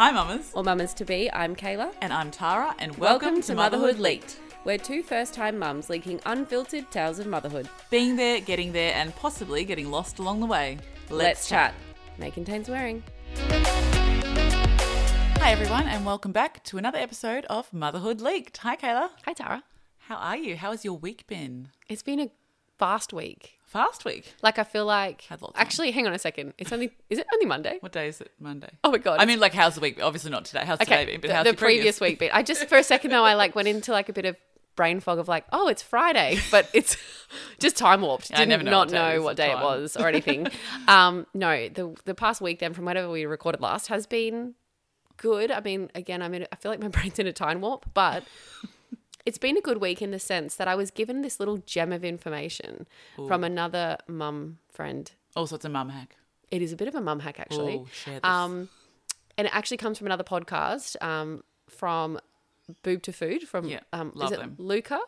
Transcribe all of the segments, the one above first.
Hi, mamas. or mamas to be. I'm Kayla. And I'm Tara, and welcome, to, Motherhood Leaked. We're two first time mums leaking unfiltered tales of motherhood. Being there, getting there, and possibly getting lost along the way. Let's, chat. May contain swearing. Hi, everyone, and welcome back to another episode of Motherhood Leaked. Hi, Kayla. Hi, Tara. How are you? How has your week been? It's been a fast week. Fast week. Like, I feel like. Had lots on. Actually, hang on a second. It's only. Is it only Monday? What day is it? Monday. Oh my God. I mean, like, how's the week? Obviously not today. How's today Okay, been? But the, how's the previous week bit. I just, for a second though, I like went into like a bit of brain fog of like, oh, it's Friday, but it's just time warped. Yeah, I Didn't never know not what day know what at day it was or anything. um, no, the the past week then from whatever we recorded last has been good. I mean, again, I mean, I feel like my brain's in a time warp, but it's been a good week in the sense that I was given this little gem of information from another mum friend. Also, it's a mum hack. It is a bit of a mum hack, actually. Ooh, share this. Um, and it actually comes from another podcast um, from Boob to Food from Yeah, um, love is it them. Luca?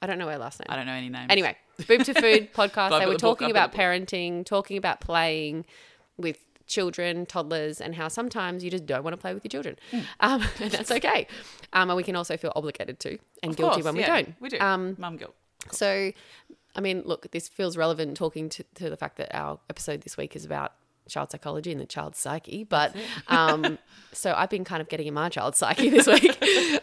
I don't know her last name. I don't know any names. Anyway, Boob to Food podcast. They were talking about parenting, talking about playing with children, toddlers, and how sometimes you just don't want to play with your children, um, and that's okay. Um, and we can also feel obligated to and Of guilty course, when we yeah, don't. We do. Um, mum guilt. so, I mean, look, this feels relevant talking to, to the fact that our episode this week is about child psychology and the child's psyche. But um, so I've been kind of getting in my child's psyche this week.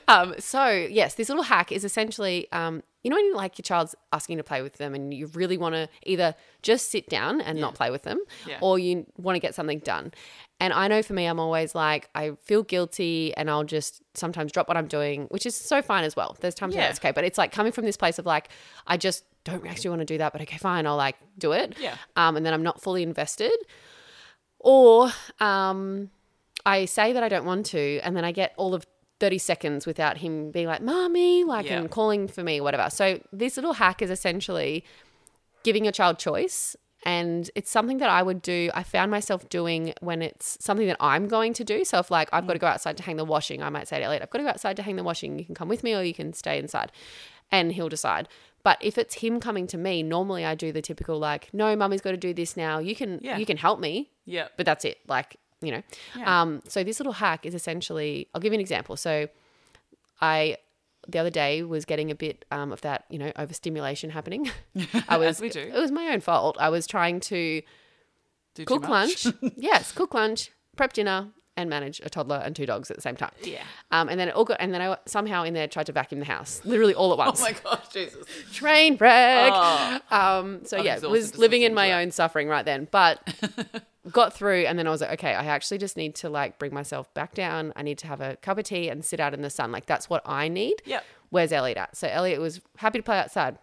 um, so, yes, this little hack is essentially, um, you know, when you like your child's asking to play with them and you really want to either just sit down and not play with them Yeah. or you want to get something done. And I know for me, I'm always like, I feel guilty and I'll just sometimes drop what I'm doing, which is so fine as well. There's times Yeah. where it's okay. But it's like coming from this place of like, I just don't actually want to do that, but okay, fine, I'll like do it. Yeah. Um, and then I'm not fully invested. Or um, I say that I don't want to, and then I get all of 30 seconds without him being like, Mommy, like, Yeah. and calling for me, whatever. So this little hack is essentially giving your child choice. And it's something that I would do. I found myself doing when it's something that I'm going to do. So if like I've got to go outside to hang the washing, I might say to Elliot, I've got to go outside to hang the washing. You can come with me or you can stay inside. And he'll decide. But if it's him coming to me, normally I do the typical like, no, mummy's got to do this now. You can Yeah. you can help me, Yeah. but that's it. Like, you know. Yeah. Um, so this little hack is essentially I'll give you an example. So I the other day was getting a bit um, of that, you know, overstimulation happening. I was we do. it was my own fault. I was trying to Do cook lunch. yes, cook lunch, prep dinner, and manage a toddler and two dogs at the same time. Yeah. Um, and then it all got, and then I somehow in there tried to vacuum the house, literally all at once. Oh my gosh, Jesus. Train wreck. Oh. Um, so I'm yeah, was living in my own suffering right then, but got through. And then I was like, okay, I actually just need to like bring myself back down. I need to have a cup of tea and sit out in the sun. Like that's what I need. Yep. Where's Elliot at? So Elliot was happy to play outside.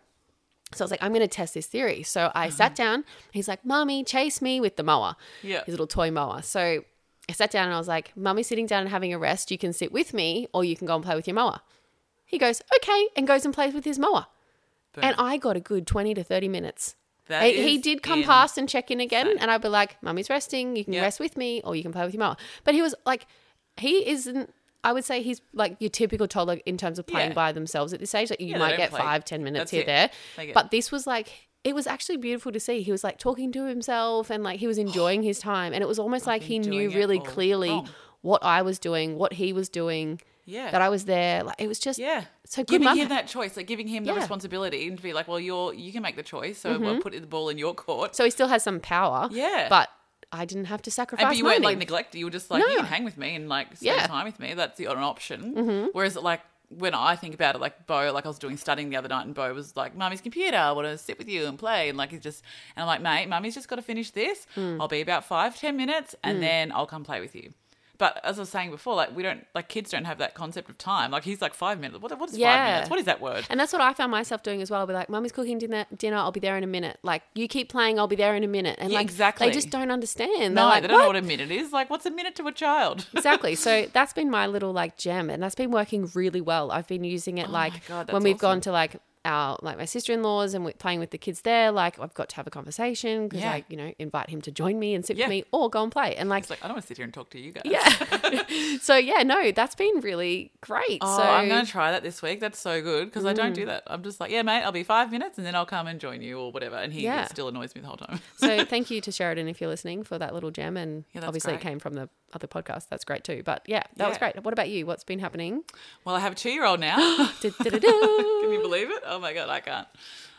So I was like, I'm going to test this theory. So I sat down. He's like, Mommy, chase me with the mower. Yeah. His little toy mower. So I sat down and I was like, Mummy's sitting down and having a rest. You can sit with me or you can go and play with your mower. He goes, okay, and goes and plays with his mower. Boom. And I got a good 20 to 30 minutes. That he, he did come past and check in again, and I'd be like, Mummy's resting. You can Yeah. rest with me, or you can play with your mower. But he was like, he isn't. I would say he's like your typical toddler in terms of playing Yeah. by themselves at this age. Like you Yeah, might get play. five, ten minutes That's here it. there. But this was like it was actually beautiful to see. He was like talking to himself and like he was enjoying his time, and it was almost like he knew really clearly wrong. what I was doing, what he was doing, Yeah. that I was there. Like it was just Yeah. So good giving mum him that choice, like giving him the Yeah. Mm-hmm. responsibility and to be like, well, you're you can make the choice, so we'll put the ball in your court. So he still has some power. Yeah. But I didn't have to and sacrifice but you weren't like neglected. You were just like, No. you can hang with me and like spend Yeah. Mm-hmm. time with me. That's the an option. Whereas like when I think about it, like Bo, like I was doing studying the other night, and Bo was like, "Mummy's computer, I want to sit with you and play." And like he's just, and I'm like, "Mate, Mummy's just got to finish this. Mm. I'll be about five, ten minutes, and then I'll come play with you." But as I was saying before, like we don't, like kids don't have that concept of time. Like he's like five minutes. What, what is five minutes? What is that word? And that's what I found myself doing as well. I'll be like, Mummy's cooking dinner, dinner, I'll be there in a minute. Like, you keep playing, I'll be there in a minute. And Yeah, like, exactly. they just don't understand. No, like, they don't know "What?" what a minute is. Like, what's a minute to a child? exactly. So that's been my little like gem, and that's been working really well. I've been using it Oh like God, when we've gone to like our like my sister in laws and we're playing with the kids there. Like I've got to have a conversation because Yeah. I you know invite him to join me and sit Yeah. with me or go and play. And like like I don't want to sit here and talk to you guys. yeah. so yeah, no, that's been really great. Oh, so I'm gonna try that this week. That's so good because I don't Mm. do that. I'm just like, yeah, mate, I'll be five minutes and then I'll come and join you or whatever. And he Yeah. still annoys me the whole time. so thank you to Sheridan if you're listening for that little gem. And obviously great. it came from the other podcasts. That's great too. But yeah, that was great. What about you? What's been happening? Well, I have a two year old now. Can you believe it? Oh my god, I can't.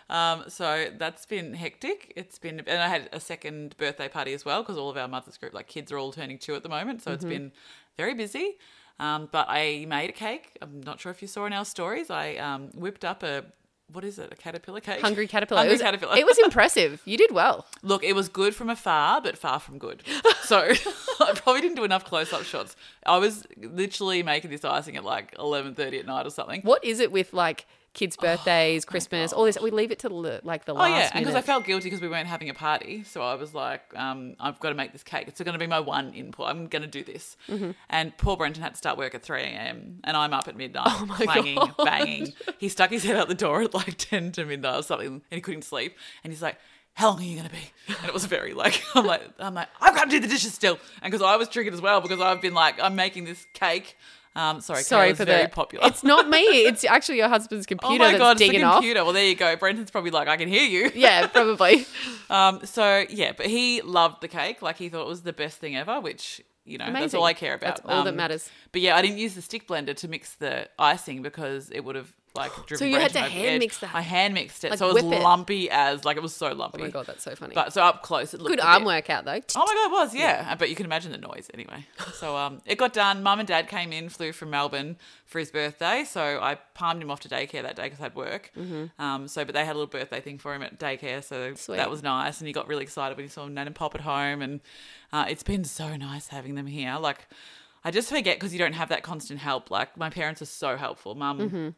Um, so that's been hectic. It's been, and I had a second birthday party as well because all of our mothers group, like kids, are all turning two at the moment. So it's Mm-hmm. been very busy. Um, but I made a cake. I'm not sure if you saw in our stories. I um, whipped up a what is it? A caterpillar cake. Hungry caterpillar. Hungry it was, caterpillar. It was impressive. You did well. Look, it was good from afar, but far from good. So I probably didn't do enough close-up shots. I was literally making this icing at like 11:30 at night or something. What is it with like kids' birthdays, Christmas, all this? We leave it to the, like the Oh last Oh yeah, and because I felt guilty because we weren't having a party, so I was like, um, I've got to make this cake. It's going to be my one input. I'm going to do this. Mm-hmm. And poor Brenton had to start work at 3 a.m. and I'm up at midnight, Oh my clanging, God. banging. He stuck his head out the door at like 10 to midnight or something, and he couldn't sleep. And he's like, "How long are you going to be?" And it was very like, I'm like, I'm like, I've got to do the dishes still, and because I was triggered as well because I've been like, I'm making this cake. Um, sorry, Sorry Kayla's for very the popular. It's not me. It's actually your husband's computer. Oh computer my god, it's the digging off. computer. Well, there you go. Brenton's probably like, I can hear you. Yeah, probably. Um, so yeah, but he loved the cake. Like he thought it was the best thing ever, which you know that's all I care about. That's all that Um, matters. But yeah, I didn't use the stick blender to mix the icing because it would have like driven. you had to hand edge. mix that? I hand mixed it, Like so it was whip it? lumpy as like it was so lumpy. Oh my god, that's so funny. But so up close, it looked Good arm bit- workout though. Oh my god, it was yeah. But you can imagine the noise anyway. So um, it got done. Mum and Dad came in, flew from Melbourne for his birthday. So I palmed him off to daycare that day because I had work. Um, so but they had a little birthday thing for him at daycare, so Mm-hmm. Sweet. that was nice. And he got really excited when he saw Nan and Pop at home. And uh, it's been so nice having them here. Like I just forget because you don't have that constant help. Like my parents are so helpful. Mum. Mm-hmm.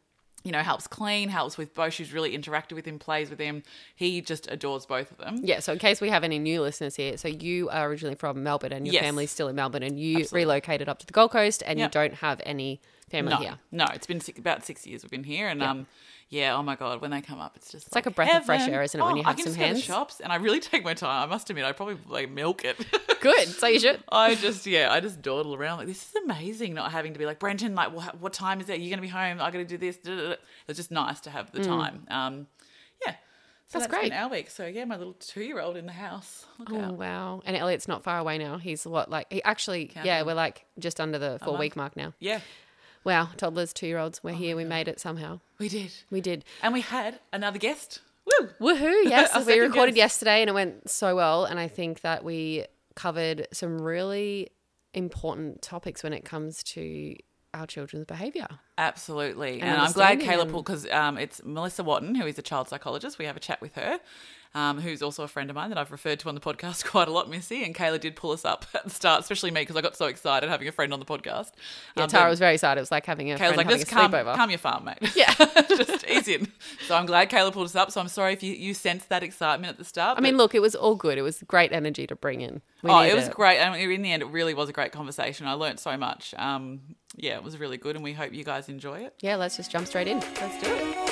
You know, helps clean, helps with both. She's really interactive with him, plays with him. He just adores both of them. Yeah, so in case we have any new listeners here, so you are originally from Melbourne and your Yes. family's still in Melbourne and you Absolutely. relocated up to the Gold Coast and Yep. you don't have any family No, here. no, it's been six, about six years we've been here, and um, yeah, oh my god, when they come up, it's just it's like a breath of fresh air, isn't it, when you I have can some just go to hands? shops, and I really take my time. I must admit, I probably like milk it. Good, so you should. I just yeah, I just dawdle around like this is amazing. Not having to be like Brenton, like what, what time is it? You're gonna be home. I got to do this. da, da, da." It's just nice to have the time. Um, yeah, so Mm. That's been great. our week. So yeah, my little two year old in the house. Look Oh out. wow! And Elliot's not far away now. He's what like he actually yeah we're like just under the four week mark now. Yeah, Wow, toddlers, two year olds, Oh we're here. We made it somehow. we did, We did. and we had another guest. Woo! Woohoo! Yes, we recorded guest. yesterday and it went so well. And I think that we covered some really important topics when it comes to our children's behavior. Absolutely. And And, I'm glad Kayla pulled because um, it's Melissa Wotton, who is a child psychologist. We have a chat with her, um, who's also a friend of mine that I've referred to on the podcast quite a lot, Missy. And Kayla did pull us up at the start, especially me, because I got so excited having a friend on the podcast. Yeah, Um, Tara was very excited. It was like having a Kayla's friend like, having a calm, sleepover. calm your farm, mate. Yeah. Just ease in. So I'm glad Kayla pulled us up. So I'm sorry if you, you sensed that excitement at the start. I mean, look, it was all good. It was great energy to bring in. We oh, it was great. I mean, in the end, it really was a great conversation. I learned so much. Um, yeah, it was really good, and we hope you guys enjoy it. Yeah, let's just jump straight in. Let's do it.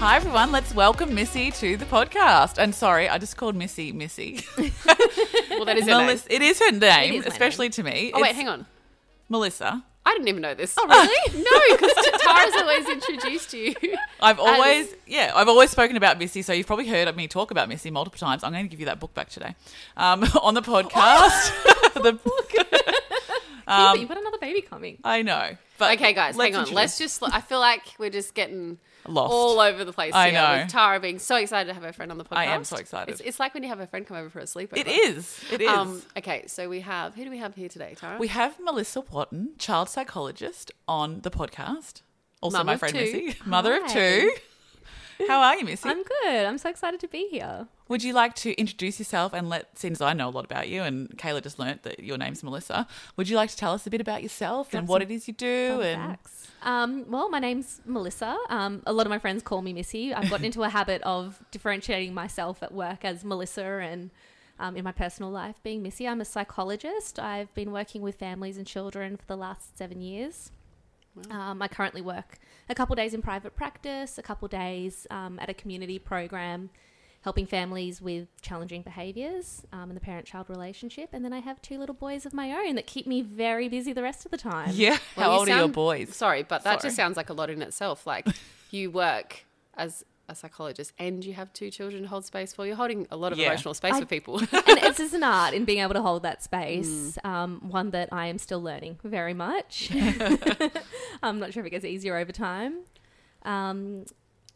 Hi everyone, let's welcome Missy to the podcast. And sorry, I just called Missy Missy. Well, that is her name. It is her name, is my especially to me. Oh, wait, It's hang on. Melissa. I didn't even know this. Oh, really? no, because Tara's always introduced you. I've always, yeah, I've always spoken about Missy, so you've probably heard me talk about Missy multiple times. I'm going to give you that book back today um, on the podcast. the book. Yeah, you've got another baby coming. I know, but Okay, guys, let's hang on. Let's just. I feel like we're just getting Lost. all over the place. I here know. With Tara being so excited to have her friend on the podcast. I am so excited. It's, it's like when you have a friend come over for a sleepover. It is. It is. Um, okay, so we have who do we have here today, Tara? We have Melissa Wotton, child psychologist, on the podcast. Also, Mum my friend two. Missy, mother of two. How are you, Missy? I'm good. I'm so excited to be here. Would you like to introduce yourself and let, since I know a lot about you and Kayla just learnt that your name's Melissa, would you like to tell us a bit about yourself and what it is you do? And facts. Um, well, my name's Melissa. Um, a lot of my friends call me Missy. I've gotten into a habit of differentiating myself at work as Melissa and um, in my personal life being Missy. I'm a psychologist. I've been working with families and children for the last seven years. Um, I currently work a couple days in private practice, a couple days um, at a community program, helping families with challenging behaviours um, in the parent-child relationship, and then I have two little boys of my own that keep me very busy the rest of the time. yeah, Well, how you old are your boys? Sorry, but that Sorry. just sounds like a lot in itself. Like you work as a psychologist and you have two children to hold space for. You're holding a lot of Yeah. emotional space I- for people. and it's just an art in being able to hold that space. Mm. Um, one that I am still learning very much. I'm not sure if it gets easier over time. Um,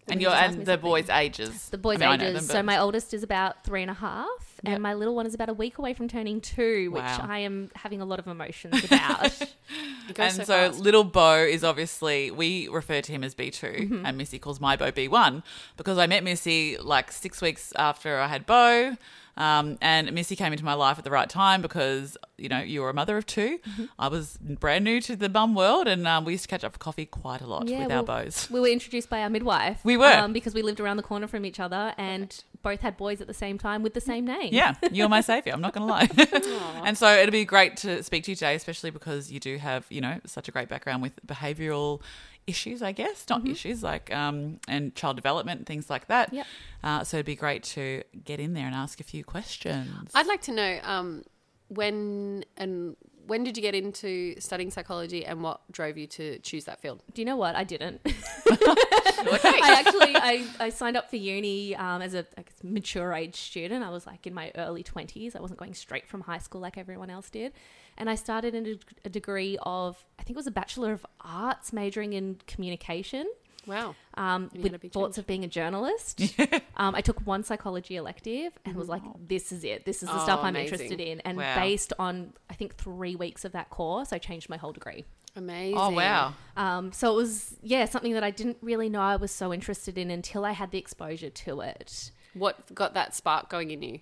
And you your and the something. boys' ages. The boys' I mean, ages. them, so my oldest is about three and a half, Yep. and my little one is about a week away from turning two, which Wow. I am having a lot of emotions about. And so, fast. little Bo is obviously we refer to him as B 2 Mm-hmm. and Missy calls my Bo B one because I met Missy like six weeks after I had Bo, um, and Missy came into my life at the right time because you know you were a mother of 2 Mm-hmm. I was brand new to the mum world, and um, we used to catch up for coffee quite a lot Yeah, with well, our Bos. we were introduced by our midwife. We were. um, because we lived around the corner from each other, and both had boys at the same time with the same name. Yeah, you're my savior. I'm not going to lie. and so it'll be great to speak to you today, especially because you do have, you know, such a great background with behavioural issues, I guess, not issues like um, and child development and things like that. Yep. Uh, so it'd be great to get in there and ask a few questions. I'd like to know um, when and when did you get into studying psychology and what drove you to choose that field? Do you know what? I didn't. I actually I, I signed up for uni um, as a guess, mature age student. I was like in my early twenties. I wasn't going straight from high school like everyone else did, and I started in a, a degree of I think it was a bachelor of arts, majoring in communication. wow. Um, You had a with thoughts change. of being a journalist. um, I took one psychology elective and was like, "This is it. This is the Oh, stuff I'm amazing. interested in." And Wow. based on I think three weeks of that course, I changed my whole degree. Amazing. oh, wow. Um, so it was, yeah, something that I didn't really know I was so interested in until I had the exposure to it. What got that spark going in you?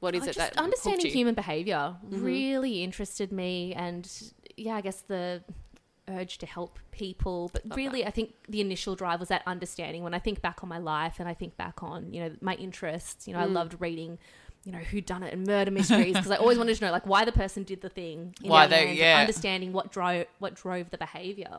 What is Oh, it just that understanding human behavior really interested me, and yeah, I guess the urge to help people. But Love really, I think the initial drive was that understanding. When I think back on my life and I think back on you know my interests, you know, I Mm. loved reading. You know who done it and murder mysteries because I always wanted to know like why the person did the thing. in Why their they- hands, yeah. understanding what drove what drove the behavior.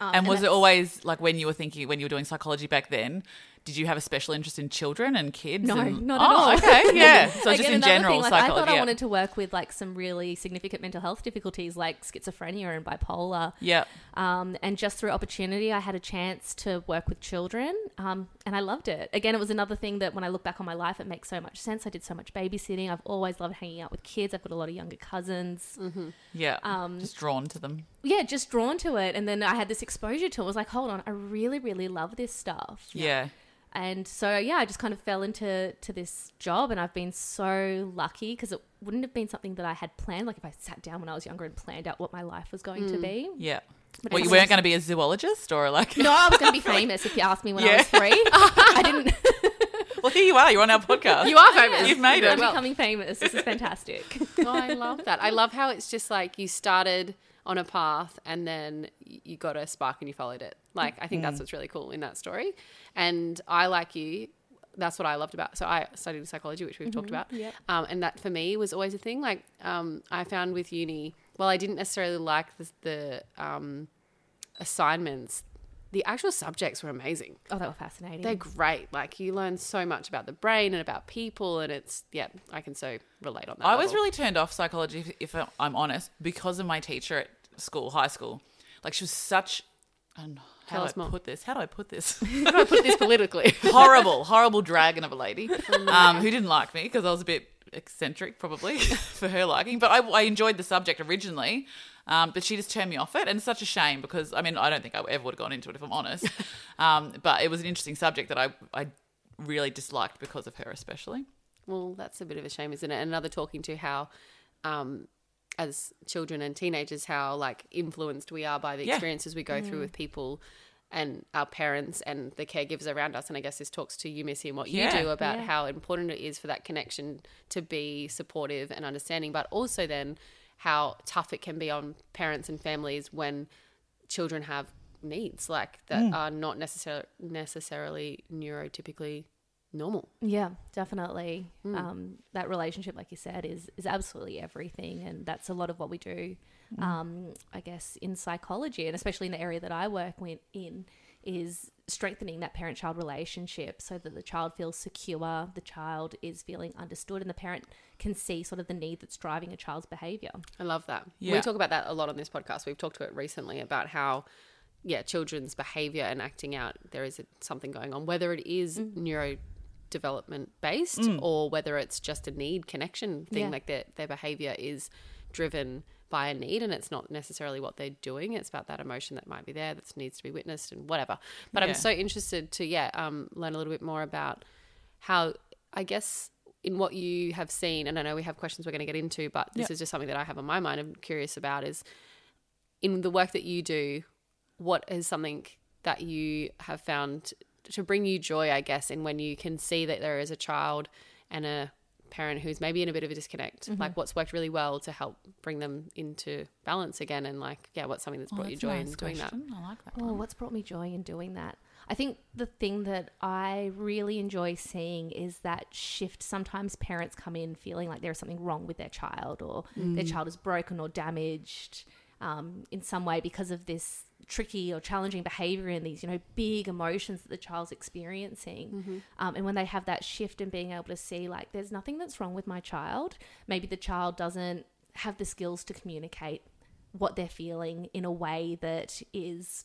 Um, And was it always like when you were thinking, when you were doing psychology back then, did you have a special interest in children and kids? No, and- not at oh, all. okay, yeah. So just in general, thing, like, I psychology. thought I wanted to work with like some really significant mental health difficulties like schizophrenia and bipolar. yeah. Um, and just through opportunity, I had a chance to work with children, um, and I loved it. Again, it was another thing that when I look back on my life, it makes so much sense. I did so much babysitting. I've always loved hanging out with kids. I've got a lot of younger cousins. Yeah. Um, just drawn to them. Yeah, just drawn to it. And then I had this exposure to it. I was like, hold on, I really, really love this stuff. Yeah. And so yeah, I just kind of fell into to this job, and I've been so lucky because it wouldn't have been something that I had planned. Like if I sat down when I was younger and planned out what my life was going to mm. be. Yeah. But Well, you weren't going to be a zoologist or like. No, I was going to be famous if you asked me when I was three. I didn't. Well, here you are. You're on our podcast. You are famous. You've made it. I'm well. becoming famous. This is fantastic. oh, I love that. I love how it's just like you started on a path and then you got a spark and you followed it. Like I think Mm. that's what's really cool in that story. And I like you. That's what I loved about. So I studied psychology, which we've talked about. Yep. Um, and that for me was always a thing. Like um, I found with uni, well, I didn't necessarily like the, the um, assignments. The actual subjects were amazing. Oh, they were fascinating. They're great. Like you learn so much about the brain and about people, and it's yeah, I can so relate on that. I was really turned off psychology, if, if I'm honest, because of my teacher at school, high school. Like she was such. I don't know, how Tell do I more. put this? How do I put this? How do I put this politically? horrible, horrible dragon of a lady um, who didn't like me because I was a bit eccentric, probably for her liking. But I, I enjoyed the subject originally, um, but she just turned me off it, and it's such a shame because I mean I don't think I ever would have gone into it if I'm honest. Um, but it was an interesting subject that I I really disliked because of her, especially. Well, that's a bit of a shame, isn't it? And Another talking to how, um, as children and teenagers, how like influenced we are by the Yeah. experiences we go through mm. with people and our parents and the caregivers around us. And I guess this talks to you, Missy, and what you do about Yeah. how important it is for that connection to be supportive and understanding, but also then how tough it can be on parents and families when children have needs like that mm. are not necessarily necessarily neurotypically normal. Yeah, definitely. Um, that relationship, like you said, is is absolutely everything, and that's a lot of what we do. Um, I guess in psychology, and especially in the area that I work with in, is strengthening that parent-child relationship so that the child feels secure, the child is feeling understood, and the parent can see sort of the need that's driving a child's behavior. I love that. Yeah. We talk about that a lot on this podcast. We've talked to it recently about how yeah children's behavior and acting out there is something going on whether it is neurodevelopment based or whether it's just a need connection thing Yeah. like their their behavior is driven by a need and it's not necessarily what they're doing it's about that emotion that might be there that needs to be witnessed and whatever but Yeah. i'm so interested to yeah um, learn a little bit more about how i guess in what you have seen and i know we have questions we're going to get into but this Yep. is just something that i have on my mind i'm curious about is in the work that you do what is something that you have found to bring you joy i guess in when you can see that there is a child and a parent who's maybe in a bit of a disconnect Mm-hmm. like what's worked really well to help bring them into balance again and like yeah what's something that's brought you that's a joy nice in doing that. I like that. Oh, what's brought me joy in doing that? I think the thing that I really enjoy seeing is that shift. Sometimes parents come in feeling like there's something wrong with their child or their child is broken or damaged um, in some way because of this tricky or challenging behavior and these, you know, big emotions that the child's experiencing. Um, and when they have that shift and being able to see, like, there's nothing that's wrong with my child, maybe the child doesn't have the skills to communicate what they're feeling in a way that is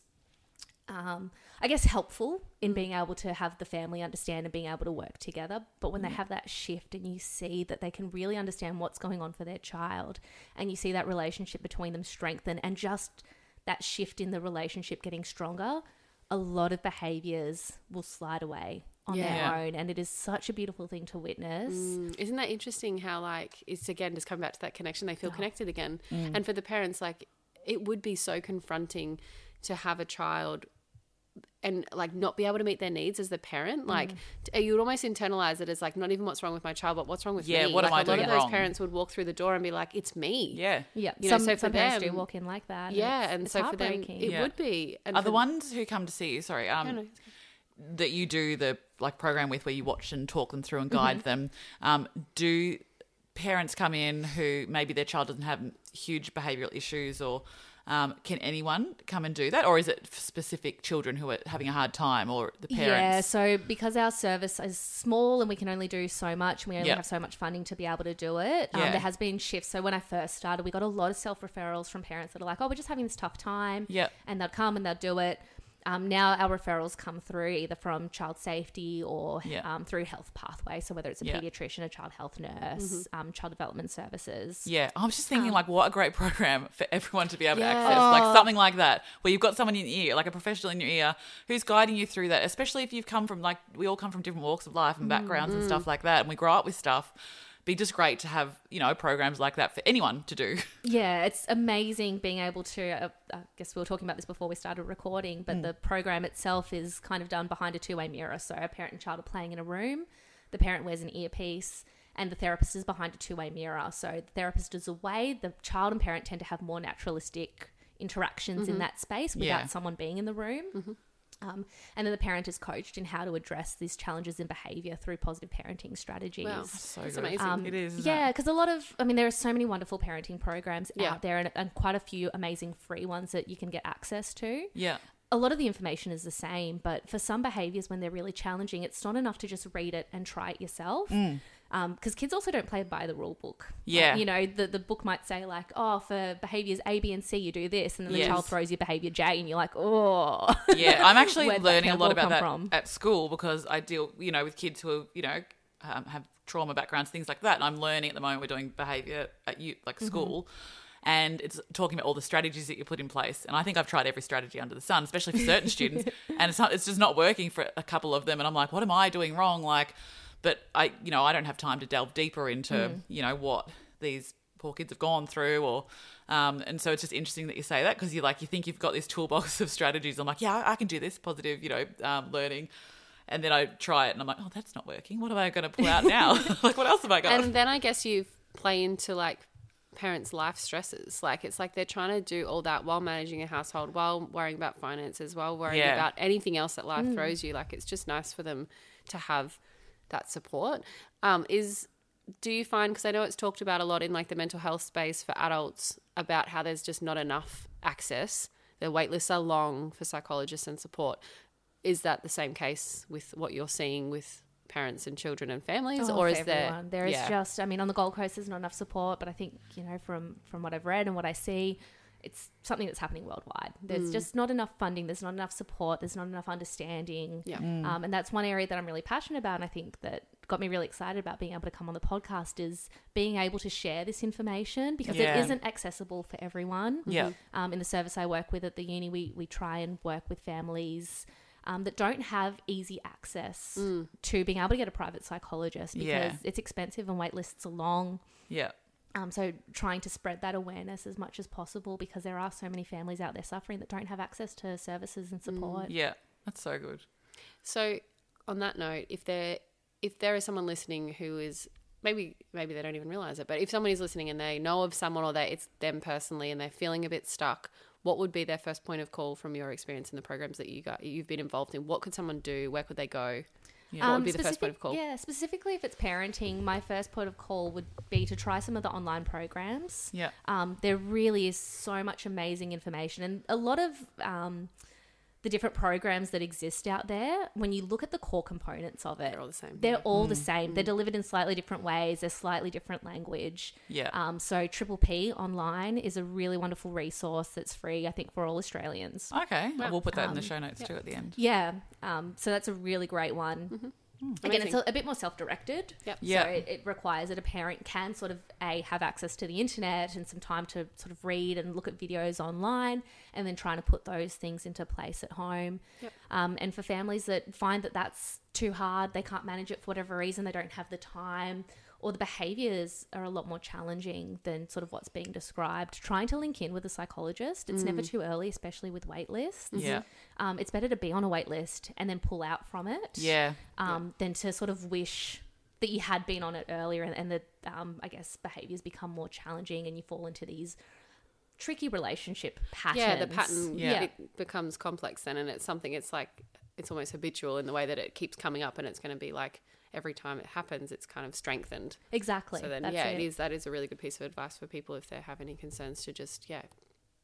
um, I guess helpful in being able to have the family understand and being able to work together. But when they have that shift and you see that they can really understand what's going on for their child, and you see that relationship between them strengthen, and just that shift in the relationship getting stronger, a lot of behaviors will slide away on Yeah. their own. And it is such a beautiful thing to witness. Mm, Isn't that interesting how like it's again just come back to that connection they feel Oh. connected again. Mm. And for the parents like it would be so confronting to have a child and like not be able to meet their needs as the parent like Mm. you would almost internalize it as like not even what's wrong with my child but what's wrong with Yeah, me what am like I a lot doing of those wrong? parents would walk through the door and be like it's me Yeah. Yeah, You know, some, so for some parents do walk in like that. yeah it's- and it's so for them it Yeah. would be and Are for the ones who come to see you, sorry, um, No, no. that you do the like program with where you watch and talk them through and Mm-hmm. guide them, um, do parents come in who maybe their child doesn't have huge behavioural issues or um, can anyone come and do that? Or is it for specific children who are having a hard time or the parents? Yeah, so because our service is small and we can only do so much, and we only Yeah. have so much funding to be able to do it. Um, Yeah. there has been shifts. So when I first started, we got a lot of self referrals from parents that are like, "Oh, we're just having this tough time," Yep. and they'll come and they'll do it. Um, now our referrals come through either from child safety or Yeah. um, through health pathway. So whether it's a Yeah. pediatrician, a child health nurse, um, child development services. Yeah, I was just thinking, Um, like, what a great program for everyone to be able Yeah. to access, like something like that, where you've got someone in your ear, like a professional in your ear, who's guiding you through that. Especially if you've come from, like, we all come from different walks of life and backgrounds and stuff like that, and we grow up with stuff. Be just great to have, you know, programs like that for anyone to do. Yeah, it's amazing being able to. Uh, I guess we were talking about this before we started recording, but mm. the program itself is kind of done behind a two way mirror. So a parent and child are playing in a room, the parent wears an earpiece, and the therapist is behind a two way mirror. So the therapist is away, the child and parent tend to have more naturalistic interactions in mm-hmm. that space without Yeah. someone being in the room. Mm-hmm. Um, and then the parent is coached in how to address these challenges in behavior through positive parenting strategies. Wow. So That's good. amazing. Um, It is, isn't yeah, because a lot of, I mean, there are so many wonderful parenting programs Yeah. out there and, and quite a few amazing free ones that you can get access to. Yeah. A lot of the information is the same, but for some behaviors, when they're really challenging, it's not enough to just read it and try it yourself. Because kids also don't play by the rule book. Like. Yeah. you know, the, the book might say, like, oh, for behaviors A, B, and C, you do this. And then the Yes. child throws you behavior J, and you're like, oh. Yeah, I'm actually learning a lot about that from? at school because I deal, you know, with kids who, you know, um, have trauma backgrounds, things like that. And I'm learning at the moment. We're doing behavior at you, like Mm-hmm. school, and it's talking about all the strategies that you put in place. And I think I've tried every strategy under the sun, especially for certain students, and it's not, it's just not working for a couple of them. And I'm like, what am I doing wrong? Like, but I, you know, I don't have time to delve deeper into, Mm. you know, what these poor kids have gone through or um, and so it's just interesting that you say that because you like you think you've got this toolbox of strategies i'm like yeah i can do this positive you know um, learning and then i try it and i'm like oh that's not working what am i going to pull out now like what else have i got and then I guess you play into like parents' life stresses. Like it's like they're trying to do all that while managing a household, while worrying about finances, while worrying Yeah. about anything else that life throws you. Like it's just nice for them to have that support. Um, is do you find because I know it's talked about a lot in like the mental health space for adults about how there's just not enough access. The wait lists are long for psychologists and support. Is that the same case with what you're seeing with parents and children and families, Oh, or is there? everyone. there is yeah. just I mean on the Gold Coast there's not enough support but I think you know from from what I've read and what I see it's something that's happening worldwide. There's just not enough funding. There's not enough support. There's not enough understanding. Yeah. Um, and that's one area that I'm really passionate about. And I think that got me really excited about being able to come on the podcast is being able to share this information because Yeah. it isn't accessible for everyone. Yeah. Um, in the service I work with at the uni, we, we try and work with families um, that don't have easy access to being able to get a private psychologist because Yeah. it's expensive and wait lists are long. Yeah. Um, so trying to spread that awareness as much as possible because there are so many families out there suffering that don't have access to services and support. Yeah. That's so good. So, on that note, if there if there is someone listening who is maybe maybe they don't even realize it, but if someone is listening and they know of someone or they it's them personally and they're feeling a bit stuck, what would be their first point of call from your experience in the programs that you got you've been involved in? What could someone do? Where could they go? Yeah. What would be the first point of call? Yeah, specifically if it's parenting, my first point of call would be to try some of the online programs. Yeah. Um, there really is so much amazing information, and a lot of um, the different programs that exist out there. When you look at the core components of it, They're all the same. they're all the same. They're delivered in slightly different ways. They're slightly different language. Yeah. Um, so Triple P online is a really wonderful resource that's free, I think, for all Australians. Okay. We'll put that in the Um, show notes too at the end. Yeah. Um, so that's a really great one. Again, it's a, a bit more self-directed. Yep. Yeah. So it, it requires that a parent can sort of a have access to the internet and some time to sort of read and look at videos online, and then trying to put those things into place at home. Yep. Um, and for families that find that that's too hard, they can't manage it for whatever reason, they don't have the time, or the behaviors are a lot more challenging than sort of what's being described. Trying to link in with a psychologist, it's never too early, especially with wait lists. Yeah. Um, it's better to be on a wait list and then pull out from it Yeah. um, than to sort of wish that you had been on it earlier and, and that um, I guess behaviors become more challenging and you fall into these tricky relationship patterns. Yeah, the pattern Yeah. it becomes complex then, and it's something. It's like it's almost habitual in the way that it keeps coming up, and it's going to be like every time it happens, it's kind of strengthened. Exactly. So then, That's yeah, it. it is. That is a really good piece of advice for people if they have any concerns to just yeah,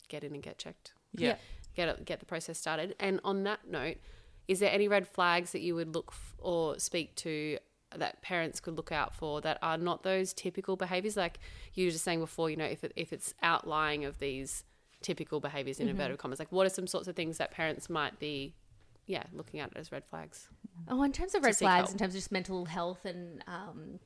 get in and get checked, Yeah. get it, get the process started. And on that note, is there any red flags that you would look f- or speak to that parents could look out for that are not those typical behaviors? Like you were just saying before, you know, if it, if it's outlying of these typical behaviors in Mm-hmm. inverted commas, like what are some sorts of things that parents might be, yeah, looking at as red flags? Oh, in terms of red flags, help. in terms of just mental health and um,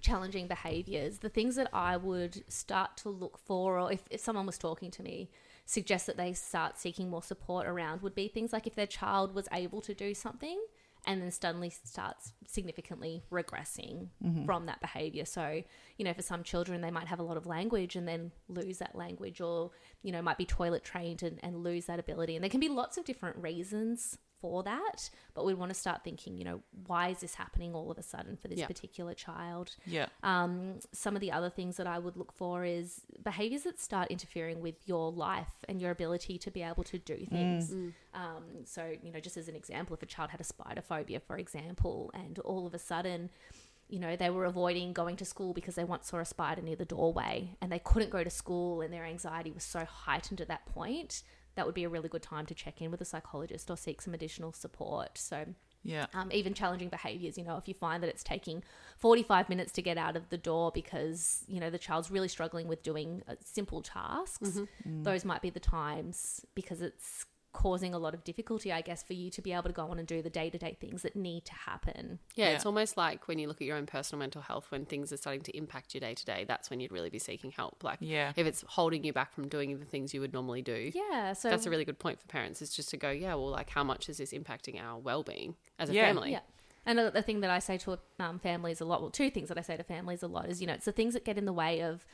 challenging behaviors, the things that I would start to look for, or if, if someone was talking to me, suggest that they start seeking more support around would be things like if their child was able to do something and then suddenly starts significantly regressing from that behavior. So, you know, for some children, they might have a lot of language and then lose that language, or, you know, might be toilet trained and, and lose that ability. And there can be lots of different reasons for that, but we want to start thinking, you know, why is this happening all of a sudden for this Yeah. particular child? Yeah. Um, some of the other things that I would look for is behaviors that start interfering with your life and your ability to be able to do things. Um, so, you know, just as an example, if a child had a spider phobia, for example, and all of a sudden, you know, they were avoiding going to school because they once saw a spider near the doorway and they couldn't go to school and their anxiety was so heightened at that point, that would be a really good time to check in with a psychologist or seek some additional support. So, Yeah. um, even challenging behaviors. You know, if you find that it's taking 45 minutes to get out of the door because, you know, the child's really struggling with doing uh, simple tasks, those might be the times because it's causing a lot of difficulty, I guess, for you to be able to go on and do the day to day things that need to happen. Yeah, Yeah. it's almost like when you look at your own personal mental health, when things are starting to impact your day to day, that's when you'd really be seeking help. Like, Yeah. if it's holding you back from doing the things you would normally do, Yeah. So that's a really good point for parents. Is just to go, yeah, well, like, how much is this impacting our well being as a Yeah. family? Yeah. And the thing that I say to um, families a lot, well, two things that I say to families a lot is, you know, it's the things that get in the way of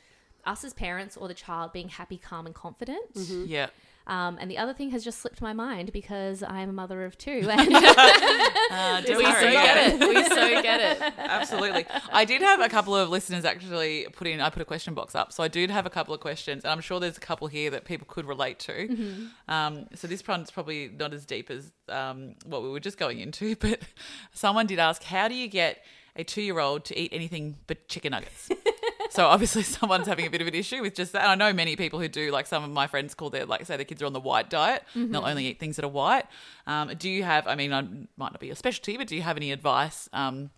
us as parents or the child being happy, calm, and confident. Yeah. Um, and the other thing has just slipped my mind because I am a mother of two. And Uh, don't We so get it. We so get it. Absolutely. I did have a couple of listeners actually put in, I put a question box up. So I did have a couple of questions, and I'm sure there's a couple here that people could relate to. Mm-hmm. Um, so this one's probably not as deep as um, what we were just going into, but someone did ask, How do you get a two year old to eat anything but chicken nuggets? So obviously someone's having a bit of an issue with just that. And I know many people who do, like some of my friends call their, like say their kids are on the white diet. They'll only eat things that are white. Um, do you have, I mean, I might not be your specialty, but do you have any advice um,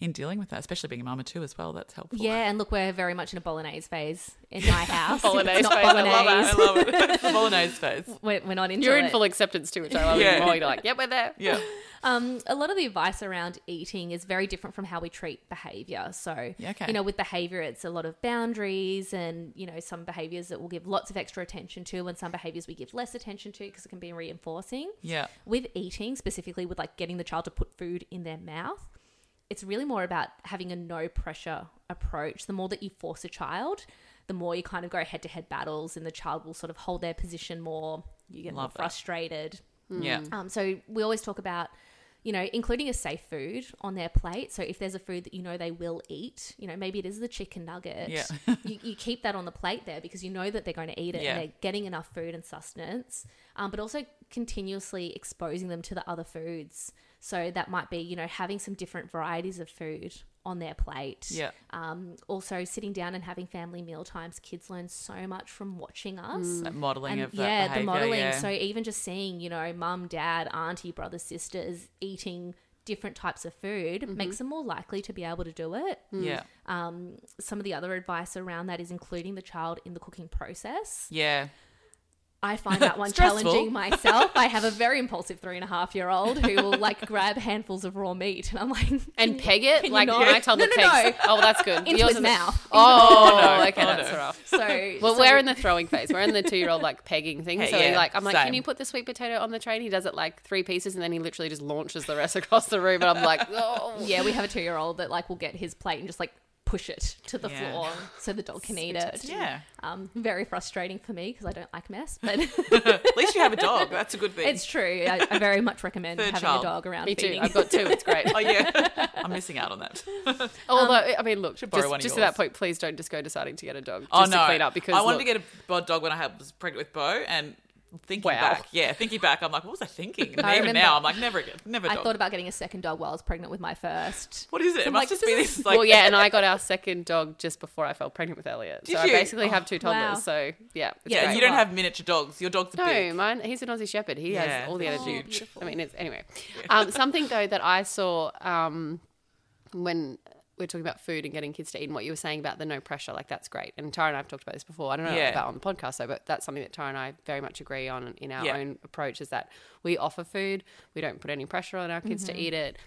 in dealing with that, especially being a mama too as well. That's helpful. Yeah, and look, we're very much in a bolognese phase in my house. Bolognese It's not phase, I love bolognese. I love it. The bolognese phase. We're, we're not into You're it. in full acceptance too, which I love Yeah. even more. You're like, yep, we're there. Yeah. Um, a lot of the advice around eating is very different from how we treat behavior. So, Yeah, okay. you know, with behavior, it's a lot of boundaries and, you know, some behaviors that we'll give lots of extra attention to, and some behaviors we give less attention to because it can be reinforcing. Yeah. With eating, specifically with like getting the child to put food in their mouth, it's really more about having a no pressure approach. The more that you force a child, the more you kind of go head to head battles, and the child will sort of hold their position more. You get more Love that. frustrated. Yeah. Um, so we always talk about, you know, including a safe food on their plate. So if there's a food that you know they will eat, you know, maybe it is the chicken nugget. Yeah. you, you keep that on the plate there because you know that they're going to eat it Yeah. and they're getting enough food and sustenance. Um, but also continuously exposing them to the other foods. So that might be, you know, having some different varieties of food on their plate. Yeah. Um, also sitting down and having family meal times. Kids learn so much from watching us That modeling and of that yeah, behavior, the modeling. Yeah. So even just seeing, you know, mum, dad, auntie, brothers, sisters eating different types of food Mm-hmm. makes them more likely to be able to do it. yeah. Um, some of the other advice around that is including the child in the cooking process. Yeah. I find that one challenging myself. I have a very impulsive three and a half year old who will like grab handfuls of raw meat, and I'm like, And "Can peg it? Like, not?" when I tell no, the no, pigs. no. Oh, that's good. into Yours his is- mouth. Oh, no. okay, Oh, that's no. rough. So, Well, so- we're in the throwing phase. We're in the two-year-old like pegging thing. Hey, So yeah, like, I'm like, same. can you put the sweet potato on the tray? And he does it like three pieces, and then he literally just launches the rest across the room. And I'm like, oh, yeah, we have a two year old that like will get his plate and just like push it to the Yeah. floor so the dog can eat it. Yeah. Um, very frustrating for me because I don't like mess, but At least you have a dog. That's a good thing. it's true. I, I very much recommend Third having child. a dog around Me too. feeding. I've got two. It's great. oh yeah. I'm missing out on that. Although, I mean, look, Should borrow just, one of just to yours. that point, please don't just go deciding to get a dog just oh to clean up because I wanted look, to get a bod dog when I had, was pregnant with Bo and thinking Wow. back. Yeah, thinking back, I'm like, what was I thinking? And I even remember- now, I'm like, never again. Never I thought about getting a second dog while I was pregnant with my first. what is it? It I'm must like, just this be this like well, yeah, and I got our second dog just before I fell pregnant with Elliot. Did so I you? basically have two toddlers. wow. So yeah, it's Yeah, and you don't have miniature dogs. Your dogs are No, big. mine. He's an Aussie Shepherd. He Yeah. has all the Oh, energy. beautiful. I mean, it's anyway. Um, something though that I saw um, when we're talking about food and getting kids to eat, and what you were saying about the no pressure, like that's great. And Tara and I have talked about this before. I don't know Yeah. about on the podcast though, but that's something that Tara and I very much agree on in our Yeah. own approach. Is that we offer food, we don't put any pressure on our kids to eat it.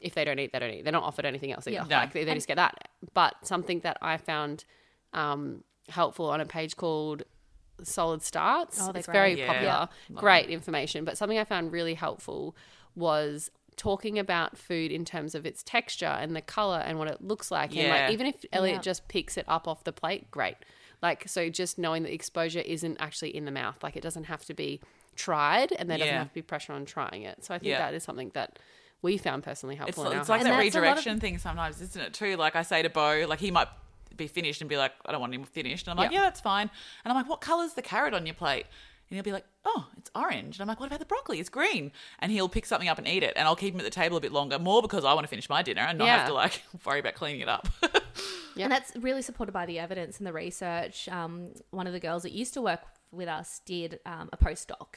If they don't eat, they don't eat. They're not offered anything else either. Yeah. No. Like they, they just get that. But something that I found um, helpful on a page called Solid Starts. Oh, they're it's very great. Yeah. popular, Yeah. great information. But something I found really helpful was talking about food in terms of its texture and the color and what it looks like. And like even if Elliot Yeah. just picks it up off the plate, great. Like so, just knowing that exposure isn't actually in the mouth. Like it doesn't have to be tried, and there doesn't have to be pressure on trying it. So I think Yeah. that is something that we found personally It's, helpful. in our it's like house. That that's a lot of- redirection thing sometimes, isn't it? Too. Like I say to Bo, like he might be finished and be like, I don't want him finished. And I'm like, Yeah. yeah, that's fine. And I'm like, what color's the carrot on your plate? And he'll be like, oh, it's orange. And I'm like, what about the broccoli? It's green. And he'll pick something up and eat it. And I'll keep him at the table a bit longer, more because I want to finish my dinner and not Yeah. have to like worry about cleaning it up. Yeah. And that's really supported by the evidence and the research. Um, one of the girls that used to work with us did um, a postdoc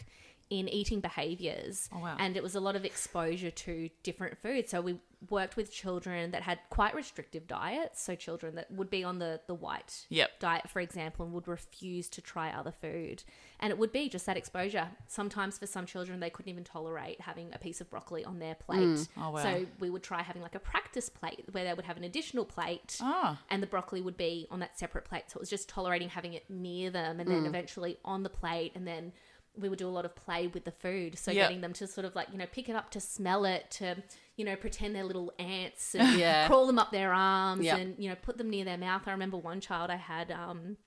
in eating behaviors. Oh, wow. And it was a lot of exposure to different foods. So we worked with children that had quite restrictive diets. So children that would be on the, the white Yep. diet, for example, and would refuse to try other food. And it would be just that exposure. Sometimes for some children, they couldn't even tolerate having a piece of broccoli on their plate. Oh, wow. So we would try having like a practice plate where they would have an additional plate Ah. and the broccoli would be on that separate plate. So it was just tolerating having it near them and then eventually on the plate. And then we would do a lot of play with the food. So Yep. getting them to sort of like, you know, pick it up to smell it, to, you know, pretend they're little ants and Yeah. crawl them up their arms Yep. and, you know, put them near their mouth. I remember one child I had, um,